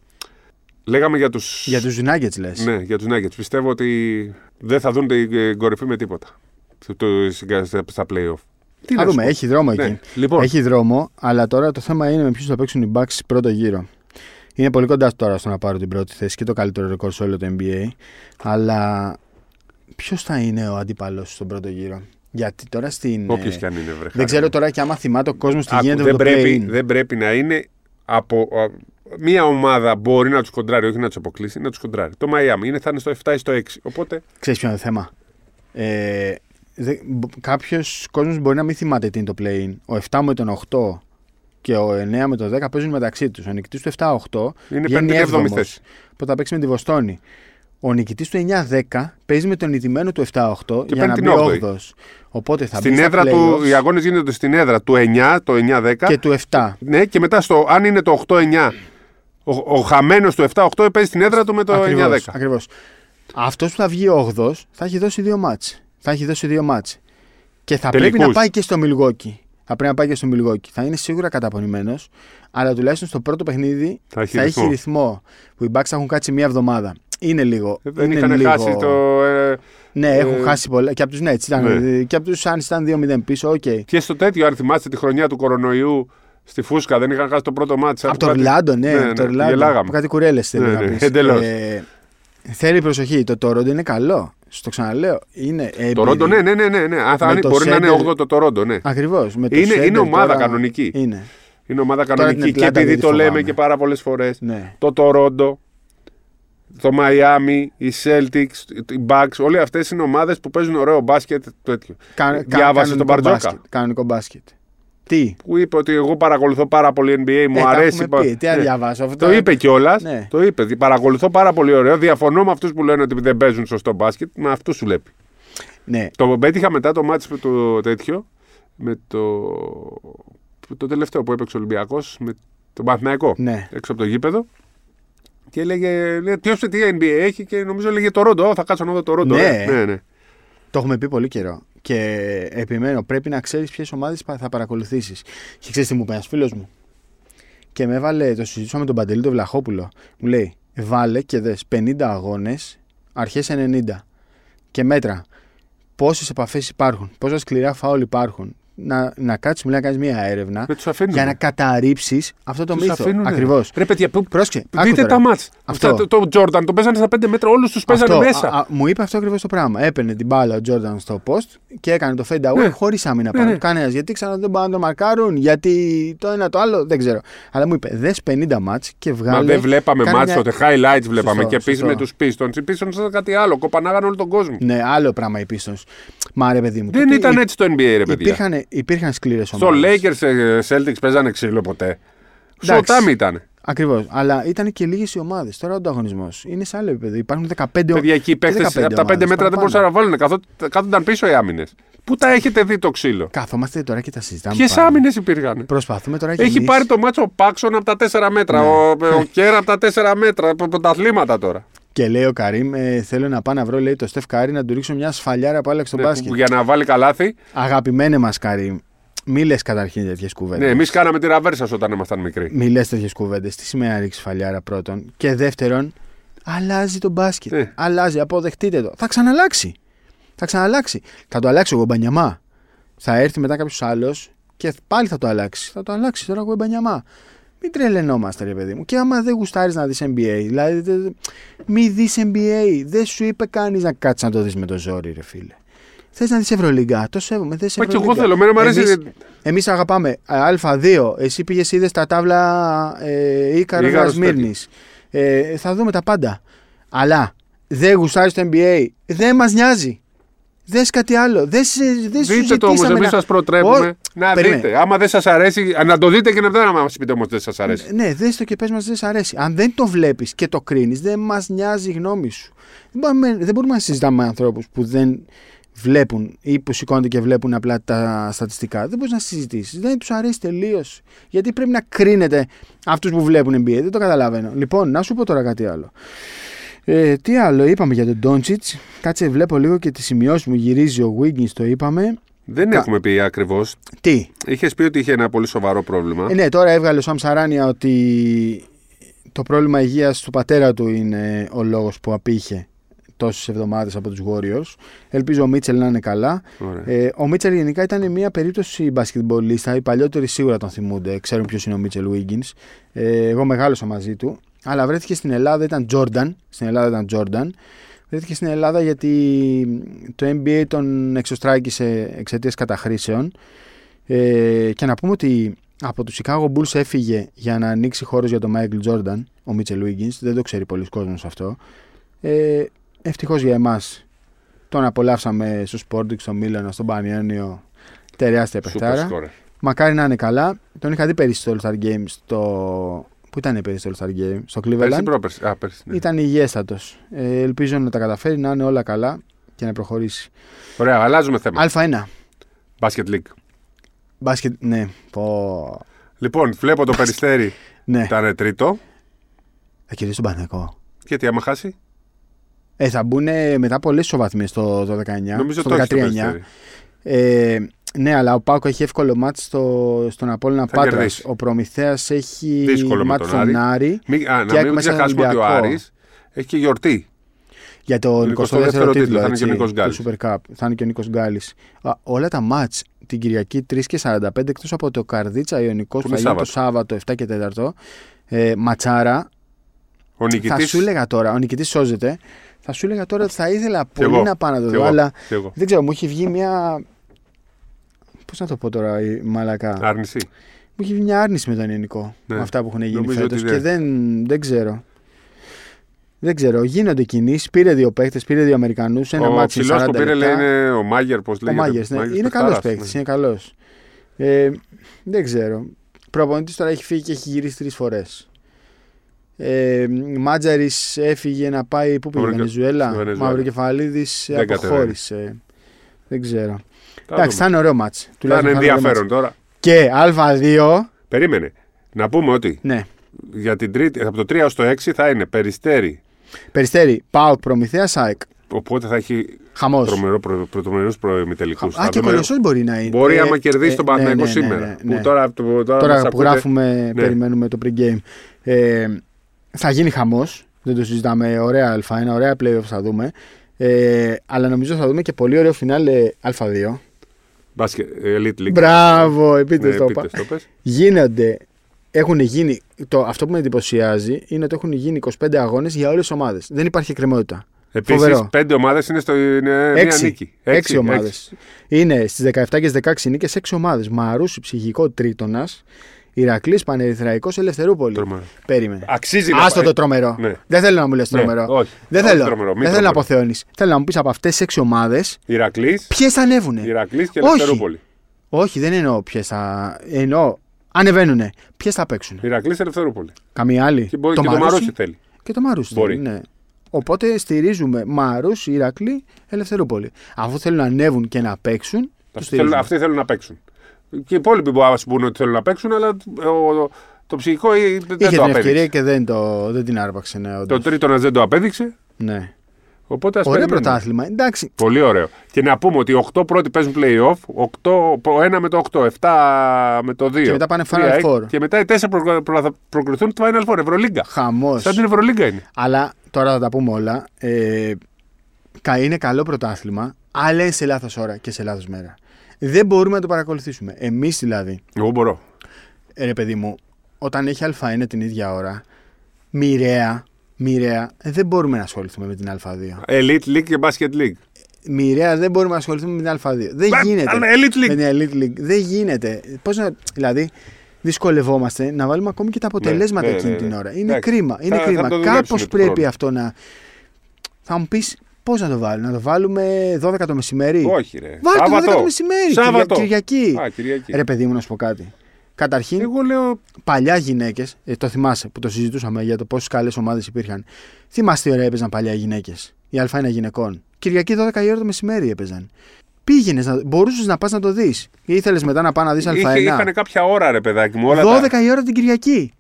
Λέγαμε για του. Για τους Nuggets λες. Ναι, για τους Nuggets. Πιστεύω ότι δεν θα δουν την κορυφή με τίποτα. Το, το, στα playoff. Τι Θα να σου δούμε, πω. έχει δρόμο Ναι. εκεί. Λοιπόν, Έχει δρόμο, αλλά τώρα το θέμα είναι με ποιους θα παίξουν οι Bucks πρώτο γύρο. Είναι πολύ κοντά τώρα στο να πάρω την πρώτη θέση και το καλύτερο ρεκόρ σε όλο το NBA. Αλλά ποιος θα είναι ο αντίπαλος στον πρώτο γύρο; Γιατί τώρα στην. όποιο ε, κι αν είναι βρε. δεν ξέρω τώρα και άμα θυμάται ο κόσμος τι Άκου, γίνεται δεν, με το πρέπει, play-in. δεν πρέπει να είναι από. α, Μία ομάδα μπορεί να τους κοντράρει, όχι να τους αποκλείσει, να τους κοντράρει. Το Miami είναι, θα είναι στο 7 ή στο 6. Οπότε Ξέρεις ποιο είναι το θέμα; Ε, Κάποιος κόσμος μπορεί να μην θυμάται τι είναι το play-in. Ο 7 με τον 8 και ο 9 με τον 10 παίζουν μεταξύ τους. Ο νικητής του 7-8 είναι βγαίνει 5η-7η έβδομος. θέση. που θα παίξει με τη Βοστόνη. Ο νικητής του 9-10 παίζει με τον νικημένο του 7-8 Και για παίρνει να την μπει όγδοη. 8 Οπότε θα Στην μπει στα έδρα του, playoffs οι αγώνες γίνονται στην έδρα του 9, το 9-10. και του 7. Ναι, και μετά στο, αν είναι το 8-9, ο, ο χαμένος του 7-8 παίζει στην έδρα του με το 9-10. Ακριβώς, ακριβώς. Αυτός που θα βγει 8 θα έχει δώσει δύο μάτς. Θα έχει δώσει δύο μάτς. Και θα πρέπει Τελικούς. να πάει και στο Μιλγουόκι. Θα πρέπει να πάει και στο Μιλγουόκι. Θα είναι σίγουρα καταπονημένος, αλλά τουλάχιστον στο πρώτο παιχνίδι Θα έχει θα ρυθμό. έχει ρυθμό. Που οι Bucks θα έχουν κάτσει μία εβδομάδα. Είναι λίγο. Δεν είναι είχαν λίγο... χάσει το. Ε, Ναι, ε, έχουν χάσει πολλά. Και από τους Nets ήταν. Ναι. Και από τους Suns ήταν 2-0 πίσω. Οκ. και στο τέτοιο, αν θυμάστε τη χρονιά του κορονοϊού στη Φούσκα, δεν είχαν χάσει το πρώτο μάτι. Από το Ορλάντο, ναι. από το Ορλάντο. Γελάγαμε. Που κάτι κουρέλες θέλει Ναι, να ναι, πεις. εντελώς. Ε, θέλει προσοχή. Το Toronto είναι καλό. Στο ξαναλέω. Είναι Το Ρόντο, ναι, ναι, ναι. ναι, ναι. Αν θα Με είναι, το μπορεί να είναι Σέντερ- 8 το Ρόντο, ναι. Ακριβώς. Είναι- είναι ομάδα κανονική. Είναι. Είναι ομάδα την κανονική και Ατλάντα επειδή δεν το τη λέμε φοβάμαι. και πάρα πολλές φορές. Ναι. Το Τορόντο, το Μαϊάμι, οι Celtics, οι Bucks, όλες αυτές είναι ομάδες που παίζουν ωραίο μπάσκετ. Τέτοιο. Κα, Διάβασες κανονικό τον Μπαρτζόκα; μπάσκετ. Κανονικό μπάσκετ. Τι; Που είπε ότι εγώ παρακολουθώ πάρα πολύ NBA, μου Ε, τα αρέσει. έχουμε πει. Τι να Ναι. διαβάσω. Αυτό Το είπε κιόλας. Ναι. Το είπε. Παρακολουθώ πάρα πολύ ωραίο. Διαφωνώ με αυτούς που λένε ότι δεν παίζουν σωστό μπάσκετ. Με αυτού σου λέει. Ναι. Το πέτυχα μετά το μάτι με το τέτοιο. Με το. Το τελευταίο που έπαιξε ο Ολυμπιακός με τον Παναθηναϊκό. Ναι. Έξω από το γήπεδο. Και έλεγε, λέει, ποιος τι NBA έχει και νομίζω έλεγε το Ρόντο. Θα κάτσω να δω το Ρόντο. Ναι. ναι, ναι. Το έχουμε πει πολύ καιρό. Και επιμένω, πρέπει να ξέρεις ποιες ομάδες θα παρακολουθήσεις. Και ξέρεις τι μου είπε ένας φίλος μου. Και με έβαλε, το συζητούσα με τον Παντελή τον Βλαχόπουλο. Μου λέει, βάλε και δες 50 αγώνες, αρχές 90. Και μέτρα. Πόσες επαφές υπάρχουν, πόσα σκληρά φάουλ υπάρχουν. Να, να κάτσει να κάνεις μια έρευνα Δεν τους αφήνουν. για να καταρρύψεις αυτό το Τους μύθο. αφήνουνε. Ακριβώς. Ρε παιδιά, που, Πρόσεχε. άκου δείτε τώρα. τα μάτς. Αυτό. Αυτά, το, το Jordan το παίζανε στα 5 μέτρα, όλους τους παίζανε Αυτό, μέσα. α, α, μου είπε αυτό ακριβώς το πράγμα. Έπαιρνε την μπάλα ο Τζόρνταν στο post και έκανε το fade away Ναι. χωρίς άμυνα Ναι, πάνω. ναι. Κανένας. Γιατί ξανά δεν μπορούν να το μαρκάρουν, γιατί το ένα το άλλο δεν ξέρω. Αλλά μου είπε δες 50 μάτς και βγάλε. Μα δεν βλέπαμε κάνε μάτς μια- τότε, highlights βλέπαμε Σωστό, και επίση σωστό. με τους Pistons. Οι Pistons ήταν κάτι άλλο, κοπανάγανε όλο τον κόσμο. Ναι, άλλο πράγμα οι Pistons. Μα ρε παιδί μου. Δεν τότε ήταν υ- έτσι το NBA, ρε παιδιά. Υπήρχαν, υπήρχαν σκληρές Στο ομάδες. Lakers ε, Celtics παίζανε ξύλο ποτέ. Στο Εντάξει. Τάμι ήταν. Ακριβώς. Αλλά ήταν και λίγες οι ομάδες. Τώρα ο ανταγωνισμός είναι σε άλλο επίπεδο. Υπάρχουν 15 Παιδιά, εκεί οι και παίχτες 15 από τα 5 ομάδες μέτρα δεν παραπάνω. μπορούσαν να βάλουν. Καθό- Κάθονταν πίσω οι άμυνες. Πού τα έχετε δει το ξύλο; Κάθομαστε τώρα και τα συζητάμε. Ποιες πάλι. άμυνες υπήρχαν. Προσπαθούμε τώρα και Έχει εμείς- πάρει το ματς ο Πάξον από τα 4 μέτρα. Ναι. Ο, ο Κερ από τα 4 μέτρα. Από από τα αθλήματα τώρα. Και λέει ο Καρίμ, ε, θέλω να πάω να βρω λέει, το Στεφ Κάρι να του ρίξω μια σφαλιάρα που άλλαξε το Ναι, μπάσκετ. που- για να βάλει καλάθι. Αγαπημένε μας Καρίμ, μη λες καταρχήν τέτοιες κουβέντες. Ναι, εμείς κάναμε τη ραβέρσα όταν ήμασταν μικροί. Μη λες τέτοιες κουβέντες. Τι σημαίνει να ρίξεις σφαλιάρα πρώτον; Και δεύτερον, αλλάζει το μπάσκετ. Ναι. Αλλάζει, αποδεχτείτε το. Θα ξαναλλάξει. Θα ξαναλλάξει. Θα το αλλάξει ο Γουεμπανιαμά. Θα έρθει μετά κάποιος άλλος και πάλι θα το αλλάξει. Θα το αλλάξει τώρα ο Γουεμπανιαμά. Μην τρελαινόμαστε, ρε παιδί μου. Και άμα δεν γουστάρεις να δεις NBA, δηλαδή δε- μη δεις NBA. Δεν σου είπε κανείς να κάτσεις να το δεις με το ζόρι, ρε φίλε. Θες να δεις Ευρωλίγκα, το σέβομαι. Δες Μα και εγώ Ευρωλίγκα. θέλω, εμένα μου αρέσει- Εμείς- Εμείς αγαπάμε ε, Α2. Εσύ πήγες, είδες τα τάβλα ε, Ήκαρος Ήγαρος Μύρνη. Ε, θα δούμε τα πάντα. Αλλά δεν γουστάρεις το NBA. Δεν μας νοιάζει. Δες κάτι άλλο. Δεν σε- δεν σου Δείτε το όμως, ζητήσαμε εμείς να- σας προτρέπουμε. Ω, να περίμενε. δείτε. Άμα δεν σας αρέσει, α, να το δείτε και να δεν μας πείτε όμως δεν σας αρέσει. Ναι, δες το και πες μας δεν σ' αρέσει. Αν δεν το βλέπεις και το κρίνεις, δεν μας νοιάζει η γνώμη σου. Δεν μπορούμε, δεν μπορούμε να συζητάμε με ανθρώπους που δεν βλέπουν ή που σηκώνονται και βλέπουν απλά τα στατιστικά. Δεν μπορείς να συζητήσεις. Δεν τους αρέσει τελείως. Γιατί πρέπει να κρίνετε αυτούς που βλέπουν NBA. Δεν το καταλαβαίνω. Λοιπόν, να σου πω τώρα κάτι άλλο. Ε, τι άλλο είπαμε για τον Ντόντσιτς. Κάτσε, βλέπω λίγο και τις σημειώσεις μου. Γυρίζει ο Wiggins, το είπαμε. Δεν Κα- έχουμε πει ακριβώς. Τι, Είχες πει ότι είχε ένα πολύ σοβαρό πρόβλημα. Ε, ναι, τώρα έβγαλε ο Σαμ Σαράνια ότι το πρόβλημα υγείας του πατέρα του είναι ο λόγος που απήχε τόσες εβδομάδες από τους Warriors. Ελπίζω ο Μίτσελ να είναι καλά. Ωραία. Ε, ο Μίτσελ γενικά ήταν μια περίπτωση μπασκετμπολίστα. Οι παλιότεροι σίγουρα τον θυμούνται. Ξέρουν ποιος είναι ο Μίτσελ Wiggins. Ε, εγώ μεγάλωσα μαζί του. Αλλά βρέθηκε στην Ελλάδα, ήταν Jordan. Στην Ελλάδα ήταν Jordan. Βρέθηκε στην Ελλάδα γιατί το NBA τον εξωστράκησε εξαιτίας καταχρήσεων. Ε, και να πούμε ότι από τους Chicago Bulls έφυγε για να ανοίξει χώρος για τον Michael Jordan, ο Mitchell Wiggins. Δεν το ξέρει πολλοί κόσμος αυτό. Ε, Ευτυχώς για εμάς τον απολαύσαμε στο Sporting, στο Μίλανο, στον Πανιόνιο. Τεράστια Super παιχτάρα. scorer. Μακάρι να είναι καλά. Τον είχα δει πέρυσι στο All Star Games το... που ήταν πέρυσι στο All Star Game, στο Πέρσι Cleveland. πρόπερσι. Α, πέρσι, ναι. Ήταν υγιέστατος. Ε, ελπίζω να τα καταφέρει, να είναι όλα καλά και να προχωρήσει. Ωραία, αλλάζουμε θέμα. Α1. Basket League. Μπάσκετ, ναι. Πω. Λοιπόν, βλέπω το περιστέρι Ναι. ήταν τρίτο. Θα κερδίσει τον Παναγικό. Και τι, άμα χάσει; Ε, θα μπουν μετά πολλές ισοβαθμίες στο, το 19. Νομίζω στο το έχει το 13-9. περιστέρι. Ε, ναι, αλλά ο Πάκο έχει εύκολο μάτς στο, στον Απόλλωνα Θα Πάτρας. κερδίσει. Ο Προμηθέας έχει Δύσκολο με μάτς τον στον Άρη Μην, α, Και να μην μέσα ξεχάσουμε ότι ο Ολυμπιακό. Άρης έχει και γιορτή. για τον 22ο 22ο τίτλο. τίτλο, θα είναι έτσι, και ο Νίκος του Γκάλης. Super Cup. Θα είναι και ο Νίκος Γκάλης. Α, όλα τα μάτς την Κυριακή 3 και 45 εκτός από το Καρδίτσα Ιωνικός που Που θα είναι γίνει το Σάββατο 7 και 4. Ε, ματσάρα, Ο θα νικητής. σου έλεγα τώρα, ο νικητής σώζεται. Θα σου έλεγα τώρα ότι θα ήθελα Κι πολύ εγώ. να πάω να το Κι δω, εγώ. αλλά Κι εγώ. δεν ξέρω, μου έχει βγει μια. Πώς να το πω τώρα, η μαλακά; Άρνηση. Μου έχει βγει μια άρνηση με τον Ελληνικό. Ναι. Με αυτά που έχουν γίνει Νομίζω φέτος ότι και δεν. δεν, δεν ξέρω. Δεν ξέρω. Γίνονται κινήσεις. Πήρε δύο παίχτες, πήρε δύο Αμερικανούς. Ένα Ο ματς ψηλός 40 που πήρε λέει, λεπτά. είναι ο Μάγερ, πώς Ο λέγεται. Μάγερς, ναι. Μάγερς Είναι καλός παιχταράς, παίκτης. ναι. Είναι καλός. Ε, δεν ξέρω. Προπονητής τώρα έχει φύγει και έχει γυρίσει τρεις φορές. Ε, Μάτζαρης έφυγε να πάει. Πού πήγε, Μαυροκε- Βενεζουέλα; στη Βενεζουέλα. Μαυροκεφαλίδη Δεν αποχώρησε. Δεν ξέρω. Θα Εντάξει, δούμε. θα είναι ωραίο μάτς. Θα είναι Τουλάχιστον θα είναι ωραίο ενδιαφέρον τώρα. μάτς. Και Α2. Περίμενε. Να πούμε ότι Ναι. για την τρίτη, από το 3 έως το 6 θα είναι περιστέρι. Περιστέρι, Πάοκ, Προμηθέας, ΣΑΕΚ. Οπότε θα έχει Χαμός. τρομερό προ, προ, προημιτελικούς. Α, και κολοσσό μπορεί να είναι. Μπορεί Ε, άμα κερδίσει ε, τον ναι, Παναθηναϊκό ναι, ναι, σήμερα. ναι, Που ναι. τώρα, το- τώρα, μας Τώρα που ακούτε- γράφουμε, Ναι. περιμένουμε το pre-game. Ε, θα γίνει χαμός. Δεν το συζητάμε. Ωραία Α1, ωραία playoffs θα δούμε. Ε, αλλά νομίζω θα δούμε και πολύ ωραίο φινάλε Α2. Μπάσκετ, Elite League. Μπράβο, Ναι, επίτηδες το είπα. επίτες το πες. Γίνονται. Έχουν γίνει. Το, αυτό που με εντυπωσιάζει είναι ότι έχουν γίνει 25 αγώνες για όλες τις ομάδες. Δεν υπάρχει εκκρεμότητα. Επίσης, Φοβερό. πέντε ομάδες είναι στο είναι μία Έξι. νίκη. Έξι ομάδες. Είναι στις 17 και στις 16 νίκες, έξι ομάδες. Μαρούσι, ψυχικό τρίτονα. Ηρακλής, Πανερυθραϊκός, Ελευθερούπολη. Τρομερό. Περίμενε. Αξίζει να Άστο πάει. το τρομερό. Ναι. Δεν θέλω να μου λες Ναι, τρομερό. όχι. Δεν Όχι θέλω. τρομερό, μη δεν θέλω να τρομερό. αποθεώνεις. Θέλω να μου πεις από αυτές τις έξι ομάδες Ηρακλής, ποιες θα ανέβουνε. Ηρακλής και Όχι. Ελευθερούπολη. Όχι, δεν εννοώ ποιες θα. Εννοώ ανεβαίνουνε. Ποιες θα παίξουν. Ηρακλής Ελευθερούπολη. Καμία άλλη. Και, μπορεί, και το Μαρούσι Μαρούσι θέλει. Και το Μαρούσι. Μπορεί. θέλει, Ναι. Οπότε στηρίζουμε Μαρούσι, Ηρακλή, Ελευθερούπολη. Αφού θέλουν να ανέβουν και να παίξουν, τους Αυτοί θέλουν, στηρίζουμε. αυτοί θέλουν να παίξουν. Και οι υπόλοιποι μπορεί να σου πούνε ότι θέλουν να παίξουν, αλλά ο- το ψυχικό ε, δεν Είχε το την απέδειξε. ευκαιρία και δεν, το, δεν την άρπαξε. Ναι, Το όντως. τρίτο δεν το απέδειξε. ναι. Οπότε ας Ωραίο περιμένουμε. πρωτάθλημα. Εντάξει, Πολύ ωραίο. Και να πούμε ότι οι 8 πρώτοι παίζουν playoff, 8, ο 1 με το 8, 7 με το 2. Και μετά πάνε τρία, Final έξι, Four. Και μετά οι 4 προ, προ, θα προκριθούν το Final Four, Ευρωλίγκα. χαμός. Σαν την Ευρωλίγκα είναι. Αλλά τώρα θα τα πούμε όλα. Ε, κα- είναι καλό πρωτάθλημα, αλλά είναι σε λάθος ώρα και σε λάθος μέρα. Δεν μπορούμε να το παρακολουθήσουμε. Εμείς δηλαδή, Εγώ μπορώ. ε, ρε παιδί μου, όταν έχει Α1 την ίδια ώρα, μοιραία, μοιραία, ε, δεν μπορούμε να ασχοληθούμε με την Α2. Elite League και Basket League. Μοιραία δεν μπορούμε να ασχοληθούμε με την Α2. Δεν Μα, γίνεται. αλλά Elite League. Με την Elite League. Δεν γίνεται. Πώς να, δηλαδή, δυσκολευόμαστε να βάλουμε ακόμη και τα αποτελέσματα ναι, εκείνη ναι, την ναι. ώρα. Είναι Εντάξει. κρίμα. Είναι Θα- θα κρίμα. το δουλέψουμε Κάπω του πρέπει χρόνου. αυτό να. Θα μου πεις πώς να το βάλουμε. Να το βάλουμε 12 το μεσημέρι; Όχι, ρε. Βάλτε το 12 Σάββατο. το μεσημέρι. Σάββατο. Κυρια- Κυριακή. Α, Κυριακή. Ρε παιδί μου, να σου πω κάτι. Καταρχήν, Εγώ λέω. παλιά γυναίκες, το θυμάσαι που το συζητούσαμε για το πόσες καλές ομάδες υπήρχαν. Θυμάστε τι ωραία έπαιζαν παλιά γυναίκες. Η Α1 γυναικών. Κυριακή 12 η ώρα το μεσημέρι έπαιζαν. Πήγαινες, μπορούσες να πας να το δεις. Ή ήθελες μετά να πάει να δεις Είχε, Α1. είχαν κάποια ώρα, ρε παιδάκι μου. Όλα 12 τα... η ώρα την Κυριακή.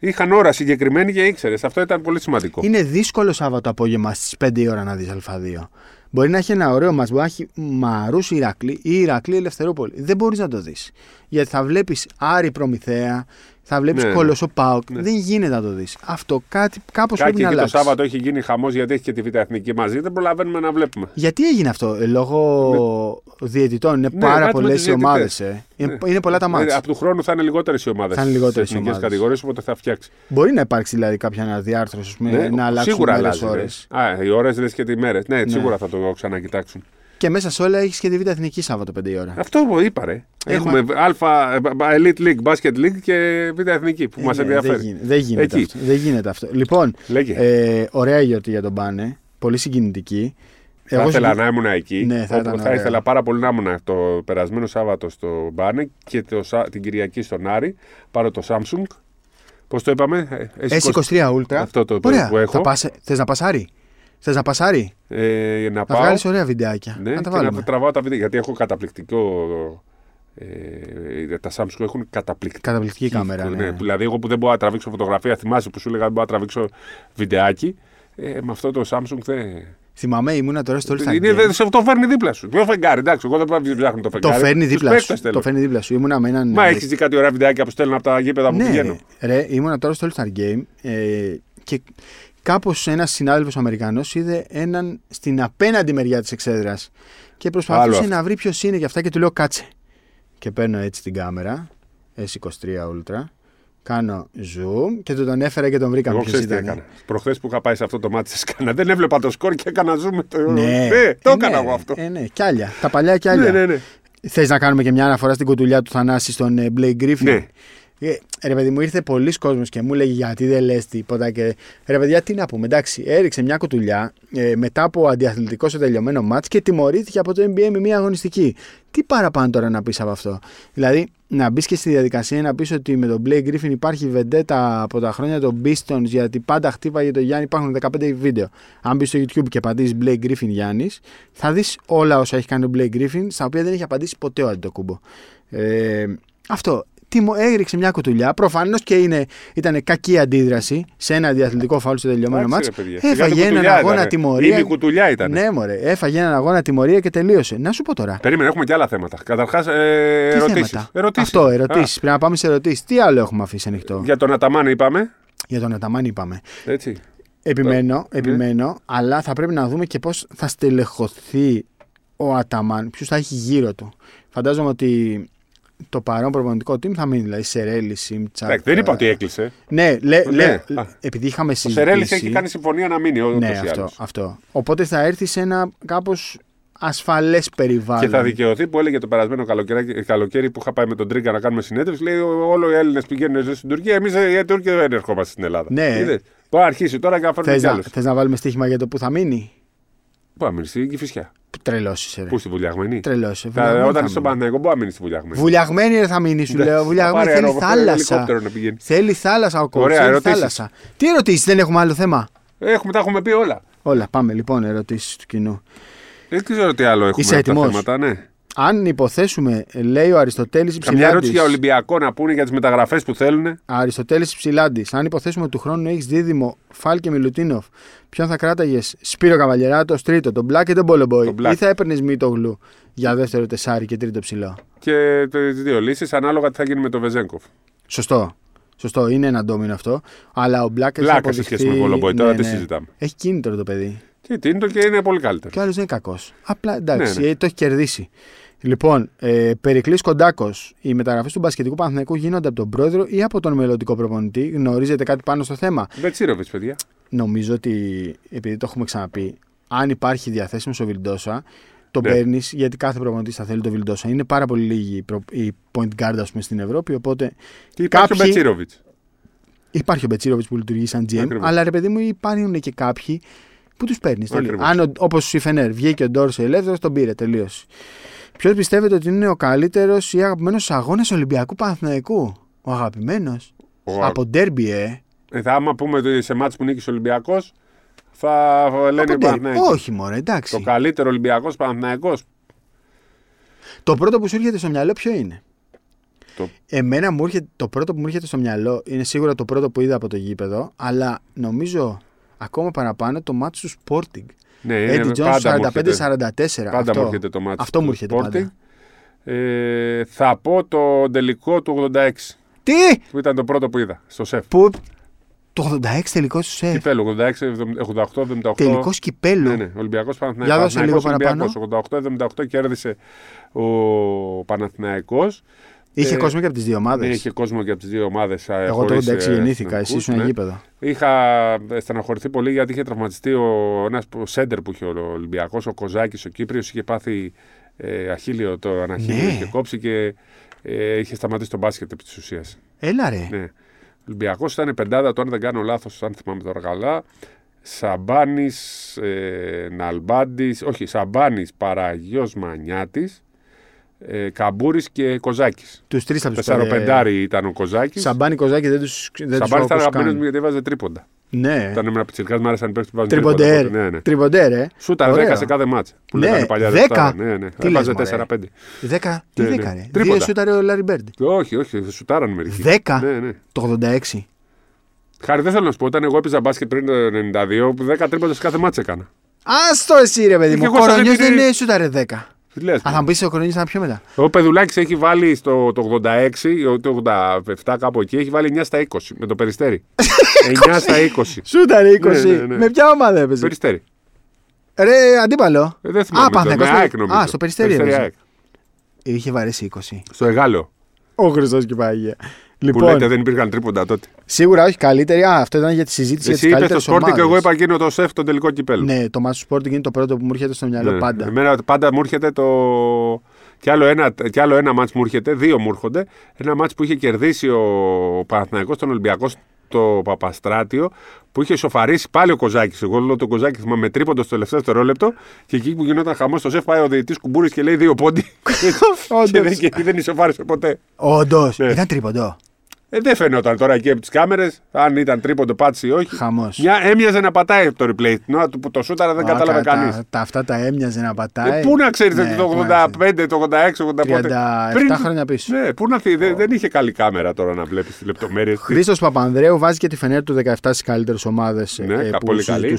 Είχαν ώρα συγκεκριμένη και ήξερες. Αυτό ήταν πολύ σημαντικό. Είναι δύσκολο Σάββατο απόγευμα στις 5 η ώρα να δεις Α2. Μπορεί να έχει ένα ωραίο μα, μπορεί να έχει Μαρούσι Ηρακλή ή Ηρακλή Ελευθερούπολη. Δεν μπορείς να το δεις. Γιατί θα βλέπεις Άρη Προμηθέα, θα βλέπεις Ναι, ναι. Κολοσσό Πάοκ. Ναι. Δεν γίνεται να το δεις. Αυτό κάτι, κάπως πρέπει Κάκι να και το αλλάξει. Σάββατο έχει γίνει χαμός γιατί έχει και τη Β' Εθνική μαζί. Δεν προλαβαίνουμε να βλέπουμε. Γιατί έγινε αυτό, ε, λόγω διαιτητών. Είναι Ναι, πάρα κάτι με πολλές τους οι ομάδες. διαιτητές. Ε. Είναι, Ναι. είναι πολλά τα Ε, μάτια. Από του χρόνου θα είναι λιγότερες οι ομάδες. Θα είναι λιγότερες οι εθνικές ομάδες. κατηγορίες, οπότε θα φτιάξεις. Μπορεί να υπάρξει δηλαδή κάποια αναδιάρθρωση, ας πούμε, Ναι, να αλλάξουν σίγουρα μέρες, αλλάζει. ναι. ώρες. Α, οι ώρες λες και τις μέρες. Ναι, σίγουρα θα το ξανακοιτάξουν. Και μέσα σε όλα έχεις και τη Β' Εθνική Σάββατο 5 η ώρα. Αυτό που είπα, ρε. Ε, Έχουμε Α, ε, Elite League, Basket League και Β' Εθνική που Ε, μας ναι, ενδιαφέρει. Δεν, γίνεται, δεν, γίνεται Εκεί. αυτό. δεν γίνεται αυτό. Λοιπόν, Λέγε. ε, ωραία γιορτή για τον Πάνε. Πολύ συγκινητική. θα ήθελα συγκι- να ήμουν εκεί. Ναι, θα όπου ήταν θα ωραίο. ήθελα πάρα πολύ να ήμουν το περασμένο Σάββατο στο Μπάνε και το, Σα- την Κυριακή στον Άρη. Πάρω το Samsung Πώς το είπαμε, ε, S20 S23 Ultra. Αυτό το Ωραία. που έχω. Θα πας, θες να πασάρει. Θες να πασάρει; Ε, να Θα πάω. βγάλεις ωραία βιντεάκια. Ναι, να τα και βάλουμε. να τραβάω τα βίντεο. Γιατί έχω καταπληκτικό. Ε, τα Samsung έχουν καταπληκτική Καταπληκτική κάμερα. ναι. Ναι. Δηλαδή, εγώ που δεν μπορώ να τραβήξω φωτογραφία, θυμάσαι που σου έλεγα δεν μπορώ να τραβήξω βιντεάκι. Ε, με αυτό το Samsung δεν. Θυμάμαι, ήμουνα τώρα στο All Star Είναι, Game. δεν- σε το φέρνει δίπλα σου. Ποιο φεγγάρι, εντάξει, εγώ δεν πάω να ψάχνω το Το φεγγάρι. φέρνει Τους δίπλα παίκτες σου. θέλω. Το φέρνει δίπλα σου. Ήμουνα με έναν. Μα έχεις δει κάτι ωραία βιντεάκια που στέλνουν από τα γήπεδα που ναι, πηγαίνω; ρε, ήμουνα τώρα στο All Star Game ε, και κάπως ένας συνάδελφος Αμερικανός είδε έναν στην απέναντι μεριά της εξέδρας και Άλλο προσπαθούσε αυτό. να βρει ποιος είναι και αυτά και του λέω κάτσε. Και παίρνω έτσι την κάμερα S23 Ultra. Κάνω zoom και του τον έφερα και τον βρήκαμε Εγώ ποιος ξέρεις τι ήταν. έκανα. Προχθές που είχα πάει σε αυτό το μάτι τη Κάνα, δεν έβλεπα το σκορ και έκανα zoom με το. Ναι, το ε, έκανα ναι, εγώ αυτό. Ε, ναι, κι άλλα. Τα παλιά κι άλλα. Ναι, ναι, ναι. Θες να κάνουμε και μια αναφορά στην κουτουλιά του Θανάση στον ε, Blake Griffin; Ναι. Ε, ρε παιδί μου, ήρθε πολλοί κόσμος και μου έλεγε γιατί δεν λες τίποτα. Και ρε παιδιά, τι να πούμε. Εντάξει, έριξε μια κουτουλιά ε, μετά από αντιαθλητικός σε τελειωμένο μάτς και τιμωρήθηκε από το NBA με μια αγωνιστική. Τι παραπάνω τώρα να πεις από αυτό; Δηλαδή, να μπεις και στη διαδικασία να πεις ότι με τον Blake Griffin υπάρχει βεντέτα από τα χρόνια των Pistons γιατί πάντα χτύπαγε το Γιάννη. Υπάρχουν 15 βίντεο. Αν μπεις στο YouTube και πατήσει Blake Griffin Γιάννης, θα δεις όλα όσα έχει κάνει ο Blake Griffin, στα οποία δεν έχει απαντήσει ποτέ ο Αντιτοκούμπο. Ε, αυτό. Τιμω, έριξε μια κουτουλιά. Προφανώς και είναι, ήταν κακή αντίδραση σε ένα διαθλητικό φάουλ στο τελειωμένο Εντάξει, μάτς. ρε παιδιά. Σιγά Έφαγε την έναν κουτουλιά αγώνα ήτανε. τιμωρία. Ήδη κουτουλιά ήταν. Ναι, μωρέ. Έφαγε έναν αγώνα τιμωρία και τελείωσε. Να σου πω τώρα. Περίμενε, έχουμε και άλλα θέματα. Καταρχάς, ε, Τι ερωτήσεις. θέματα; Αυτό, ερωτήσεις. Πρέπει να πάμε σε ερωτήσεις. Τι άλλο έχουμε αφήσει ανοιχτό; Για τον Αταμάν είπαμε. Για τον Αταμάν είπαμε. Έτσι. Επιμένω, Ναι. επιμένω, αλλά θα πρέπει να δούμε και πώς θα στελεχωθεί ο Αταμάν, ποιου θα έχει γύρω του. Φαντάζομαι ότι το παρόν προπονητικό team θα μείνει, δηλαδή Σερέλη, Σίμτσα. Εντάξει, δεν είπα ότι έκλεισε. Ναι, λέ, Ναι. λέ, Α. επειδή είχαμε Ο συζητήσει. Σερέλη έχει κάνει συμφωνία να μείνει ούτω Ναι, ή αυτό, άλλως. αυτό. Οπότε θα έρθει σε ένα κάπως ασφαλές περιβάλλον. Και θα δικαιωθεί που έλεγε το περασμένο καλοκαίρι, καλοκαίρι που είχα πάει με τον Τρίγκα να κάνουμε συνέντευξη. Λέει: Όλο οι Έλληνες πηγαίνουν στην Τουρκία. Εμείς οι Τούρκοι δεν ερχόμαστε στην Ελλάδα. Ναι. Είδες. Μπορεί να αρχίσει τώρα και να φέρουμε Θες κι να, άλλου. θες να βάλουμε στοίχημα για το που θα μείνει; Πού να μείνει, στην Κυφυσιά. Τρελώσεις, ρε. Πού στη Βουλιαγμένη; Τρελώσεις. Θα- Όταν είσαι στον Παναγενικό, μπορεί να μείνεις στη Βουλιαγμένη. Βουλιαγμένη ρε θα μείνεις, σου Ναι. λέω. Θα Βουλιαγμένη πάρει θέλει αερο- θάλασσα. ελικόπτερο να πηγαίνει. Θέλει θάλασσα ο κόσμο. Ωραία, Θέλει ερωτήσεις. θάλασσα. Τι ερωτήσεις, δεν έχουμε άλλο θέμα; Έχουμε, τα έχουμε πει όλα. Όλα, πάμε λοιπόν, ερωτήσεις του κοινού. Δεν ξέρω τι άλλο έχουμε Είσαι από τα έτοιμος; θέματα, ναι. Αν υποθέσουμε, λέει ο Αριστοτέλης Καμιά ερώτηση για Ψηλάντη. Ολυμπιακό να πούνε για τις μεταγραφές που θέλουν. Αριστοτέλης Ψηλάντης, αν υποθέσουμε ότι του χρόνου έχεις δίδυμο Φάλ και Μιλουτίνοφ, ποιον θα κράταγες Σπύρο Καβαλιεράτο τρίτο, τον Μπλακ και τον Πολομπόη, Τον Black. ή θα έπαιρνες Μίτογλου για δεύτερο τεσάρι και τρίτο ψηλό; Και τις δύο λύσεις ανάλογα τι θα γίνει με τον Βεζέγκοφ. Σωστό. Σωστό, είναι ένα ντόμινο αυτό. Αλλά ο Μπλακ έχει Πλάκα σε σχέση με τον Πολομπόη, τώρα τι συζητάμε. Έχει κίνητρο το παιδί. Και τι είναι το και είναι πολύ καλύτερο. Και ο άλλος δεν είναι κακός. Απλά εντάξει, Ναι, ναι. ε, το έχει κερδίσει. Λοιπόν, ε, Περικλής Κοντάκος. Οι μεταγραφές του μπασκετικού Παναθηναϊκού γίνονται από τον πρόεδρο ή από τον μελλοντικό προπονητή. Γνωρίζετε κάτι πάνω στο θέμα; Μπετσίροβιτ, παιδιά. Νομίζω ότι, επειδή το έχουμε ξαναπεί, αν υπάρχει διαθέσιμο ο Βιλντόσα, τον Ναι. παίρνεις γιατί κάθε προπονητής θα θέλει τον Βιλντόσα. Είναι πάρα πολύ λίγοι οι προ- οι point guard ας πούμε, στην Ευρώπη. Οπότε Και υπάρχει ο Κάποιοι- Μπετσίροβιτς. υπάρχει ο Μπετσίροβιτς που λειτουργεί σαν GM, Ακριβώς. αλλά ρε παιδί μου υπάρχουν και κάποιοι που τους παίρνεις. Ακριβώς. Αν όπως η Φενέρ βγήκε ο Ντόρσε ελεύθερος, τον πήρε. Τελείωσε. Ποιος πιστεύετε ότι είναι ο καλύτερος ή αγαπημένος αγώνας Ολυμπιακού Παναθηναϊκού; Ο αγαπημένος. Ο- Από ντέρμπι, ε. Ε, θα άμα πούμε ότι σε μάτς που νίκησε ο Ολυμπιακός, θα λένε Από ντέρμπι. Παναθηναϊκός. Όχι, μωρέ, εντάξει. Το καλύτερο Ολυμπιακός Παναθυναϊκό. Το πρώτο που σου έρχεται στο μυαλό ποιο είναι; Το- Εμένα μου έρχεται, το πρώτο που μου έρχεται στο μυαλό είναι σίγουρα το πρώτο που είδα από το γήπεδο, αλλά νομίζω ακόμα παραπάνω το μάτσο του Sporting. Ναι, Eddie είναι, Jones πάντα μου 45-44. έρχεται- Πάντα αυτό. μου έρχεται το μάτι Αυτό του μου έρχεται Sporting. πάντα. Ε, θα πω το τελικό του 86 Τι! που ήταν το πρώτο που είδα στο ΣΕΦ. Που... Το 86 τελικό σου σεφ. Κυπέλο 86, 88, 78. Τελικός κυπέλου. Ναι, ναι. Ολυμπιακός Για δώσε λίγο παραπάνω. 88-78 κέρδισε ο Παναθηναϊκός. Είχε Ε, κόσμο και από τις δύο ομάδες. Ναι, είχε κόσμο και από τις δύο ομάδες. Εγώ το 86 γεννήθηκα, εσύ ήσουν ναι. γήπεδο. Είχα στεναχωρηθεί πολύ γιατί είχε τραυματιστεί ο ένας σέντερ που είχε ο Ολυμπιακός, ο Κοζάκης, ο Κύπριος. Είχε πάθει ε, αχίλιο το αναχίλιο, Ναι. είχε κόψει και ε, είχε σταματήσει τον μπάσκετ επί της ουσίας. Έλα ρε. Ναι. Ο Ολυμπιακός ήταν πεντάδα, το αν δεν κάνω λάθος, αν θυμάμαι τώρα καλά. Σαμπάνης, ε, Ναλμπάντης, όχι, Σαμπάνης Παραγιός Μανιάτης, ε, Καμπούρης και Κοζάκης. Τους τρεις θα τους Τεσσαροπεντάρι ήταν ο Κοζάκης. Σαμπάνι Κοζάκη δεν του Σαμπάνι ήταν αγαπημένος μου γιατί έβαζε τρίποντα. Ναι. Όταν ήμουν πιτσυρικά, μου άρεσαν να παίξουν βάζουν Τριποντέρ. τρίποντα. Ναι, ναι. Τριποντέρ, ε. Σούτα Ωραία. 10 σε κάθε ματς. Που Ναι, λέγανε παλιά 10. δευτέρα. Ναι, ναι. Τι Έβαζε λες, 4-5. Δέκα. Τι Ναι, ναι. δέκα, ρε. Δύο Τρίποντα. σούταρε ο Λάρι Μπέρντ. Όχι, όχι, σουτάραν μερικοί. Δέκα. Ναι, ναι. Το 86. Χάρη, δεν θέλω να σου πω, όταν εγώ έπαιζα μπάσκετ πριν το 92, 10 τρίποντα σε κάθε ματς έκανα. Άστο εσύ ρε παιδί Και μου. εγώ Ο σε Κορονιός αυτή τη- δεν είναι σούταρε 10. Τι λες, Α, θα μου πει ο Κορονιός ήταν πιο μετά. Ο Πεδουλάκης έχει βάλει στο το 86 ή το 87 κάπου εκεί, έχει βάλει 9 στα 20 με το Περιστέρι. 9 στα 20. Σούταρε 20. Ναι, ναι, ναι. Με ποια ομάδα έπαιζε; Περιστέρι. Ρε, αντίπαλο. Ε, δεν θυμάμαι. Α, Παναθηναϊκός με στο- ΑΕΚ νομίζω. Α, στο Περιστέρι έπαιζε. ΑΕΚ. Είχε βαρέσει 20. Στο Εγάλο. Ο Χριστό και η Παναγία. Που Λοιπόν, λέτε δεν υπήρχαν τρίποντα τότε. σίγουρα όχι καλύτερη. Α, αυτό ήταν για τη συζήτηση Εσύ για τις είπες καλύτερες στο Sporting και εγώ είπα εκείνο το σεφ τον τελικό κυπέλο. Ναι, το μάτσο του Sporting είναι το πρώτο που μου έρχεται στο μυαλό Ναι. πάντα. Εμένα πάντα μου έρχεται το. Κι άλλο ένα, κι άλλο ένα μάτς μου έρχεται, δύο μου έρχονται. Ένα μάτς που είχε κερδίσει ο Παναθηναϊκός τον Ολυμπιακό στο Παπαστράτιο, που είχε σοφαρίσει πάλι ο Κοζάκης. Εγώ λέω τον Κοζάκη θυμάμαι με τρίποντος στο τελευταίο δευτερόλεπτο και εκεί που γινόταν χαμός στο σεφ πάει ο διαιτητής κουμπούρης και λέει δύο πόντι. Όντως. και, δεν, και εκεί δεν ισοφάρισε ποτέ. Όντως. Ναι. Ήταν τρίποντο. Ε, δεν φαινόταν τώρα εκεί από τις κάμερες αν ήταν τρίποντο πάτση ή όχι. Χαμός. Μια έμοιαζε να πατάει το replay. Την ώρα του που το σούταρα δεν κατάλαβε κανείς. Τα, αυτά τα έμοιαζε να πατάει. Ε, πού να ξέρεις Ναι, ότι το πού να 85, το 86, 85. 37 χρόνια πίσω. Ναι, πού να πει, δεν, δεν είχε καλή κάμερα τώρα να βλέπεις τις λεπτομέρειες. Χρήστος Παπανδρέου βάζει και τη φενέρ του 17 στις καλύτερες ομάδες Ναι, κα- που πολύ καλή.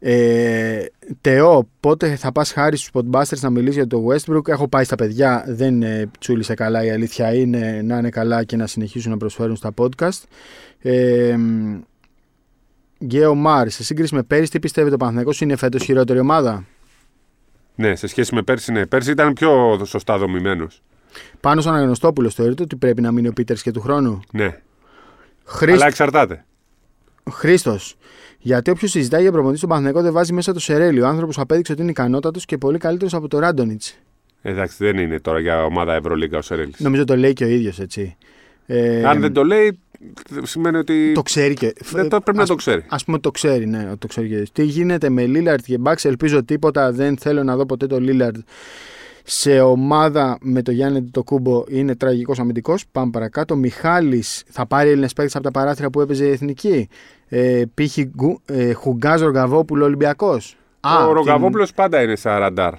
Συζητούσαμε. Ε, Τεό, πότε θα πας χάρη στους Podbusters να μιλήσεις για το Westbrook; Έχω πάει στα παιδιά, δεν ε, τσούλησε καλά. Η αλήθεια είναι να είναι καλά και να συνεχίσουν να προσφέρουν στα podcast. Ε, Γκέο Μάρ, σε σύγκριση με πέρυσι, τι πιστεύετε ο Παναθηναϊκός είναι φέτος χειρότερη ομάδα; Ναι, σε σχέση με πέρσι, ναι. Πέρσι ήταν πιο σωστά δομημένος. Πάνω στον Αναγνωστόπουλο, θεωρείτε ότι πρέπει να μείνει ο Πίτερς και του χρόνου; Ναι. Χρήστο. Αλλά εξαρτάται. Χρήστος. Γιατί όποιος συζητάει για προπονητής στον Παναθηναϊκό δεν βάζει μέσα το Σερέλιο. Ο άνθρωπος απέδειξε ότι είναι ικανότατος και πολύ καλύτερος από το Ράντονιτς. Εντάξει, δεν είναι τώρα για ομάδα Ευρωλίγκα ο Σερέλης. Νομίζω το λέει και ο ίδιος έτσι. Ε, Αν δεν το λέει, σημαίνει ότι. το ξέρει και. δεν το, πρέπει να το ξέρει. Α πούμε το ξέρει, ναι, ότι το ξέρει και ο ίδιος. Τι γίνεται με Λίλαρντ και Μπάξ, ελπίζω τίποτα. Δεν θέλω να δω ποτέ το Λίλαρντ σε ομάδα με το Γιάννη το κούμπο είναι τραγικός αμυντικός. Πάμε παρακάτω. Μιχάλης θα πάρει Έλληνες παίκτες από τα παράθυρα που έπαιζε η εθνική; Ε, π.χ. Γκου- ε, Χουγκάζ Ρογκαβόπουλο Ολυμπιακός. ο Ρογκαβόπουλο πάντα είναι στα ραντάρ.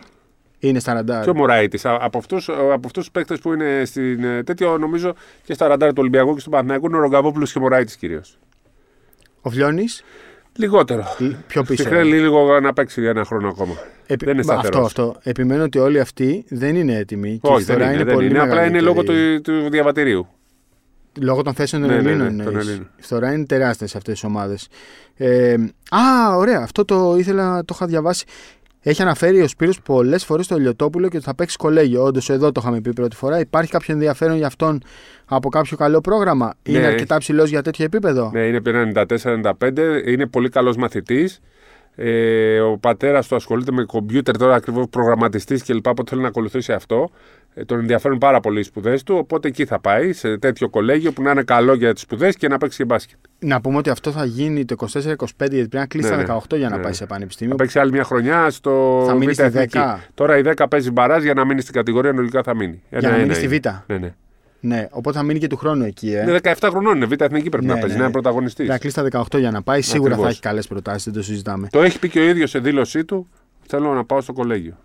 Είναι στα ραντάρ. Και ο Μωράητη. Από αυτούς από αυτούς τους παίκτες που είναι στην ε, τέτοιο, νομίζω και στα ραντάρ του Ολυμπιακού και του Παναθηναϊκού είναι ο Ρογκαβόπουλο και ο Μωράητη κυρίως. Ο Φλιώνης; Λιγότερο. πιο πίσω. Θέλει λίγο να παίξει για ένα χρόνο ακόμα. Επι- δεν είναι Μα σταθερός. Αυτό, αυτό. Επιμένω ότι όλοι αυτοί δεν είναι έτοιμοι. και η Όχι, δεν φθορά είναι. δεν πολύ είναι. Απλά είναι μεγαλύτερη. λόγω του, του διαβατηρίου. Λόγω των θέσεων των Ναι, ναι, ναι, Ελλήνων. των εννοείς. Ελλήνων. Η φθορά είναι τεράστια σε αυτές τι ομάδες. Ε, α, ωραία. Αυτό το ήθελα, το είχα διαβάσει. Έχει αναφέρει ο Σπύρος πολλές φορές το Λιωτόπουλο και ότι θα παίξει κολέγιο. Όντως, εδώ το είχαμε πει πρώτη φορά. Υπάρχει κάποιο ενδιαφέρον για αυτόν από κάποιο καλό πρόγραμμα; Είναι Ναι. αρκετά ψηλός για τέτοιο επίπεδο; Ναι, είναι 94-95. Είναι πολύ καλός μαθητής. Ε, ο πατέρας του ασχολείται με κομπιούτερ τώρα ακριβώς προγραμματιστής και λοιπά. Οπότε θέλει να ακολουθήσει αυτό. Ε, τον ενδιαφέρουν πάρα πολύ οι σπουδές του. Οπότε εκεί θα πάει, σε τέτοιο κολέγιο που να είναι καλό για τις σπουδές και να παίξει και μπάσκετ. Να πούμε ότι αυτό θα γίνει το 24-25 γιατί πρέπει να κλείσει Ναι, τα ναι. 18 για να Ναι, πάει ναι. σε πανεπιστήμιο. Θα παίξει άλλη μια χρονιά στο Θα μείνει Β' στη Εθνική. 10. Τώρα η 10 παίζει μπαράζ για να μείνει στην κατηγορία, λογικά θα μείνει. Για να Ένα-ένα μείνει στη είναι. Β. Ναι, ναι. Ναι, οπότε θα μείνει και του χρόνου εκεί. Ε. Είναι 17 χρονών, είναι Β' Εθνική πρέπει Ναι, να παίζει, ναι. να είναι πρωταγωνιστής. Πρέπει να κλείσει τα 18 για να πάει. Σίγουρα Ακριβώς. θα έχει καλές προτάσεις, δεν το συζητάμε. Το έχει πει και ο ίδιος σε δήλωσή του. Θέλω να πάω στο κολέγιο.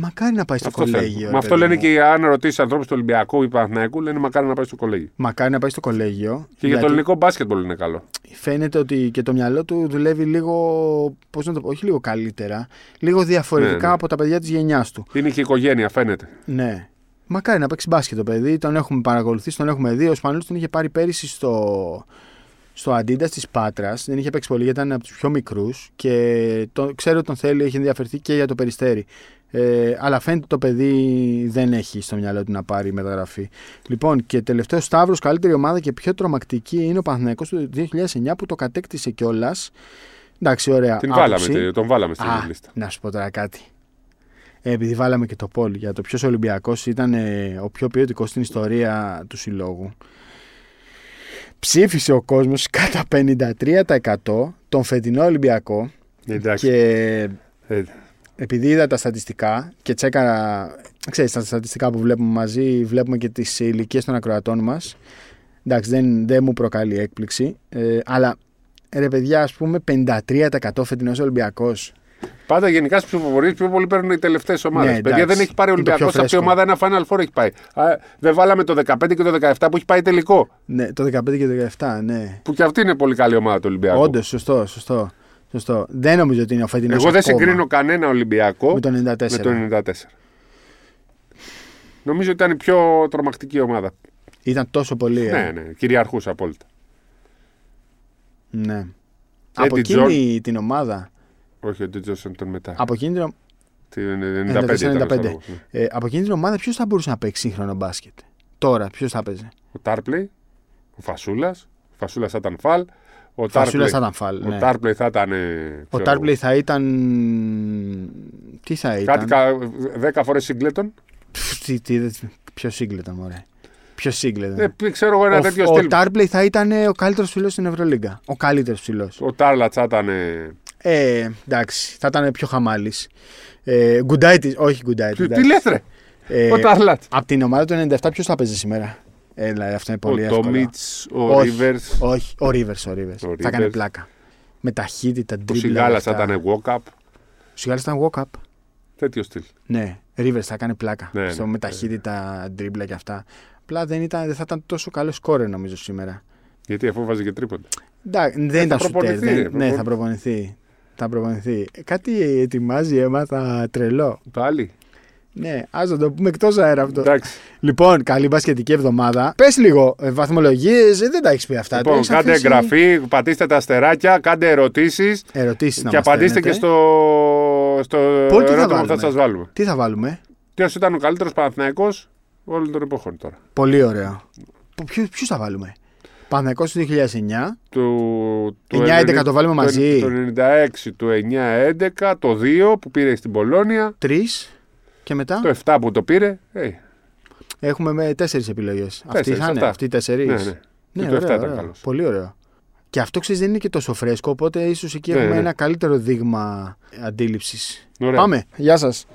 Μακάρι να πάει στο Αυτό θέλω. κολέγιο. Με ρε αυτό παιδί λένε μου. και οι αν ρωτήσεις ανθρώπους του Ολυμπιακού ή Παναθηναϊκού, λένε μακάρι να πάει στο κολέγιο. Μακάρι να πάει στο κολέγιο. Και για γιατί το ελληνικό μπάσκετμπολ είναι καλό. Φαίνεται ότι και το μυαλό του δουλεύει λίγο. Πώς να το πω, όχι λίγο καλύτερα. Λίγο διαφορετικά Ναι, ναι. από τα παιδιά της γενιάς του. Είναι και οικογένεια, φαίνεται. Ναι. Μακάρι να παίξει μπάσκετ το παιδί. Τον έχουμε παρακολουθήσει, τον έχουμε δει. Ο Σπανούλη τον είχε πάρει πέρυσι στο, στο Αντίντας της Πάτρας. Δεν είχε παίξει πολύ γιατί ήταν από τους πιο μικρούς και το, ξέρω ότι τον θέλει, έχει ενδιαφερθεί και για το περιστέρι. Ε, αλλά φαίνεται το παιδί δεν έχει στο μυαλό του να πάρει μεταγραφή. Λοιπόν, και τελευταίος Σταύρος, καλύτερη ομάδα και πιο τρομακτική είναι ο Παναθηναϊκός του 2009 που το κατέκτησε κιόλας. Εντάξει, ωραία. Την άποψη. βάλαμε, τον βάλαμε στην Α, λίστα. να σου πω τώρα κάτι. Ε, επειδή βάλαμε και το poll για το ποιος Ολυμπιακός ήταν ε, ο πιο ποιοτικός στην ιστορία του συλλόγου. Ψήφισε ο κόσμος κατά 53% τον φετινό Ολυμπιακό Εντάξει. και Ε, επειδή είδα τα στατιστικά και τσέκαρα, ξέρεις, τα στατιστικά που βλέπουμε μαζί, βλέπουμε και τις ηλικίες των ακροατών μας. Εντάξει, δεν, δεν μου προκαλεί έκπληξη. Ε, αλλά, ρε παιδιά, ας πούμε, 53% φετινός Ολυμπιακός. Πάντα γενικά στι ψηφοφορίε πιο πολύ παίρνουν οι τελευταίες ομάδες. Ναι, Παιδιά εντάξει. δεν έχει πάρει ο Είναι το πιο Ολυμπιακό. Αυτή η φρέσκο. ομάδα ένα Final Four έχει πάει. Α, δεν βάλαμε το 15 και το 17 που έχει πάει τελικό. Ναι, το 15 και το 17, ναι. Που και αυτή είναι πολύ καλή ομάδα του Ολυμπιακού. Όντως, σωστό, σωστό, σωστό. Δεν νομίζω ότι είναι ο φετινός Εγώ δεν ακόμα συγκρίνω κανένα Ολυμπιακό με το 94. με το 94. Νομίζω ότι ήταν η πιο τρομακτική ομάδα. Ήταν τόσο πολύ. ε. Ναι, ναι, κυριαρχούσε απόλυτα. ναι. Από Eddie εκείνη την ομάδα. Όχι, ο Τζόσον τον μετά. Από εκείνη την, Την 94, 95. ήταν 95. ο Σταυρός, ναι. ε, από εκείνη την ομάδα ποιος θα μπορούσε να παίξει σύγχρονο μπάσκετ; Τώρα, ποιος θα παίζει; Ο Τάρπλεϊ, ο Φασούλας. Ο Φασούλας θα ήταν φαλ. Ο Φασούλα Τάρπλεϊ θα ήταν φάλ. ο ναι. Τάρπλεϊ θα ήταν. ε, Ο ξέρω, Τάρπλεϊ θα ήταν. Τι θα ήταν; Κάτι κα, 10 φορές συγκλέτον. Πφ, τι, τι, δεν- Ποιος σύγκλεταν, μωρέ. Ποιος σύγκλεταν. Ε, ξέρω εγώ ένα ο, τέτοιο ο στυλ. Τάρπλεϊ θα ήταν ε, ο καλύτερος ψηλό στην Ευρωλίγκα. Ο καλύτερος ψηλό. Ο Τάρλατς θα ήταν. Ε, εντάξει, θα ήταν πιο χαμάλης. Ε, Γκουντάιτης, όχι Γκουντάιτης. Τι λες, ρε; Ε, Ο Τάρλατς. από την ομάδα του 97 ποιος θα παίζει σήμερα; Ε, δηλαδή αυτό είναι πολύ Ο εύκολο. Τόμιτς, ο Όχι. Ρίβερ. Όχι, ο Ρίβερ. Ο Rivers. Ο Θα κάνει Rivers. πλάκα. Με ταχύτητα, Ο τρίπλα. Σιγάλας θα αυτά. ήταν walk-up. Ο Σιγάλας ήταν walk-up. Τέτοιο στυλ. Ναι, Rivers θα κάνει πλάκα. Ναι, στο ναι, με ναι. ταχύτητα, τρίπλα και αυτά. Απλά δεν, ήταν, δεν θα ήταν τόσο καλό σκόρε νομίζω σήμερα. Γιατί αφού βάζει και τρίποντα. Εντάξει, δεν ήταν σουτέρ. προπονηθεί, δεν- ρε, Ναι, προπον- θα προπονηθεί. Θα προπονηθεί. Ε, Κάτι ετοιμάζει, έμαθα τρελό. Το άλλη. Ναι, ας να το πούμε εκτός αέρα αυτό. Εντάξει. Λοιπόν, καλή μπασκετική εβδομάδα. Πες λίγο, ε, βαθμολογίες, δεν τα έχεις πει αυτά. Λοιπόν, κάντε εγγραφή, πατήστε τα αστεράκια, κάντε ερωτήσεις Ερωτήσεις να και μας απαντήστε στέλνετε. και στο, στο Πολ, τι θα ερώτημα που θα βάλουμε; σας βάλουμε. Τι θα βάλουμε; Ποιο ήταν ο καλύτερος Παναθηναϊκός όλων των εποχών τώρα. Πολύ ωραίο. Ποιου θα βάλουμε; Παναθηναϊκός του 2009. Του, του 9-11 το βάλουμε του- μαζί. Το 96, το 9-11, το 2 που πήρε στην Πολώνια, Τρεις. Και μετά; Το 7 που το πήρε. Ε, έχουμε με τέσσερις επιλογές. Αυτή Τέσσερις, θα είναι, αυτά. αυτοί οι τέσσερις. ναι, ναι. Ναι, Και το 7 ωραίο, ήταν ωραίο. καλός. Πολύ ωραίο. Και αυτό ξέρεις δεν είναι και τόσο φρέσκο, οπότε ίσως εκεί Ναι, έχουμε ναι. ένα καλύτερο δείγμα αντίληψης. Ωραία. Πάμε. Γεια σας.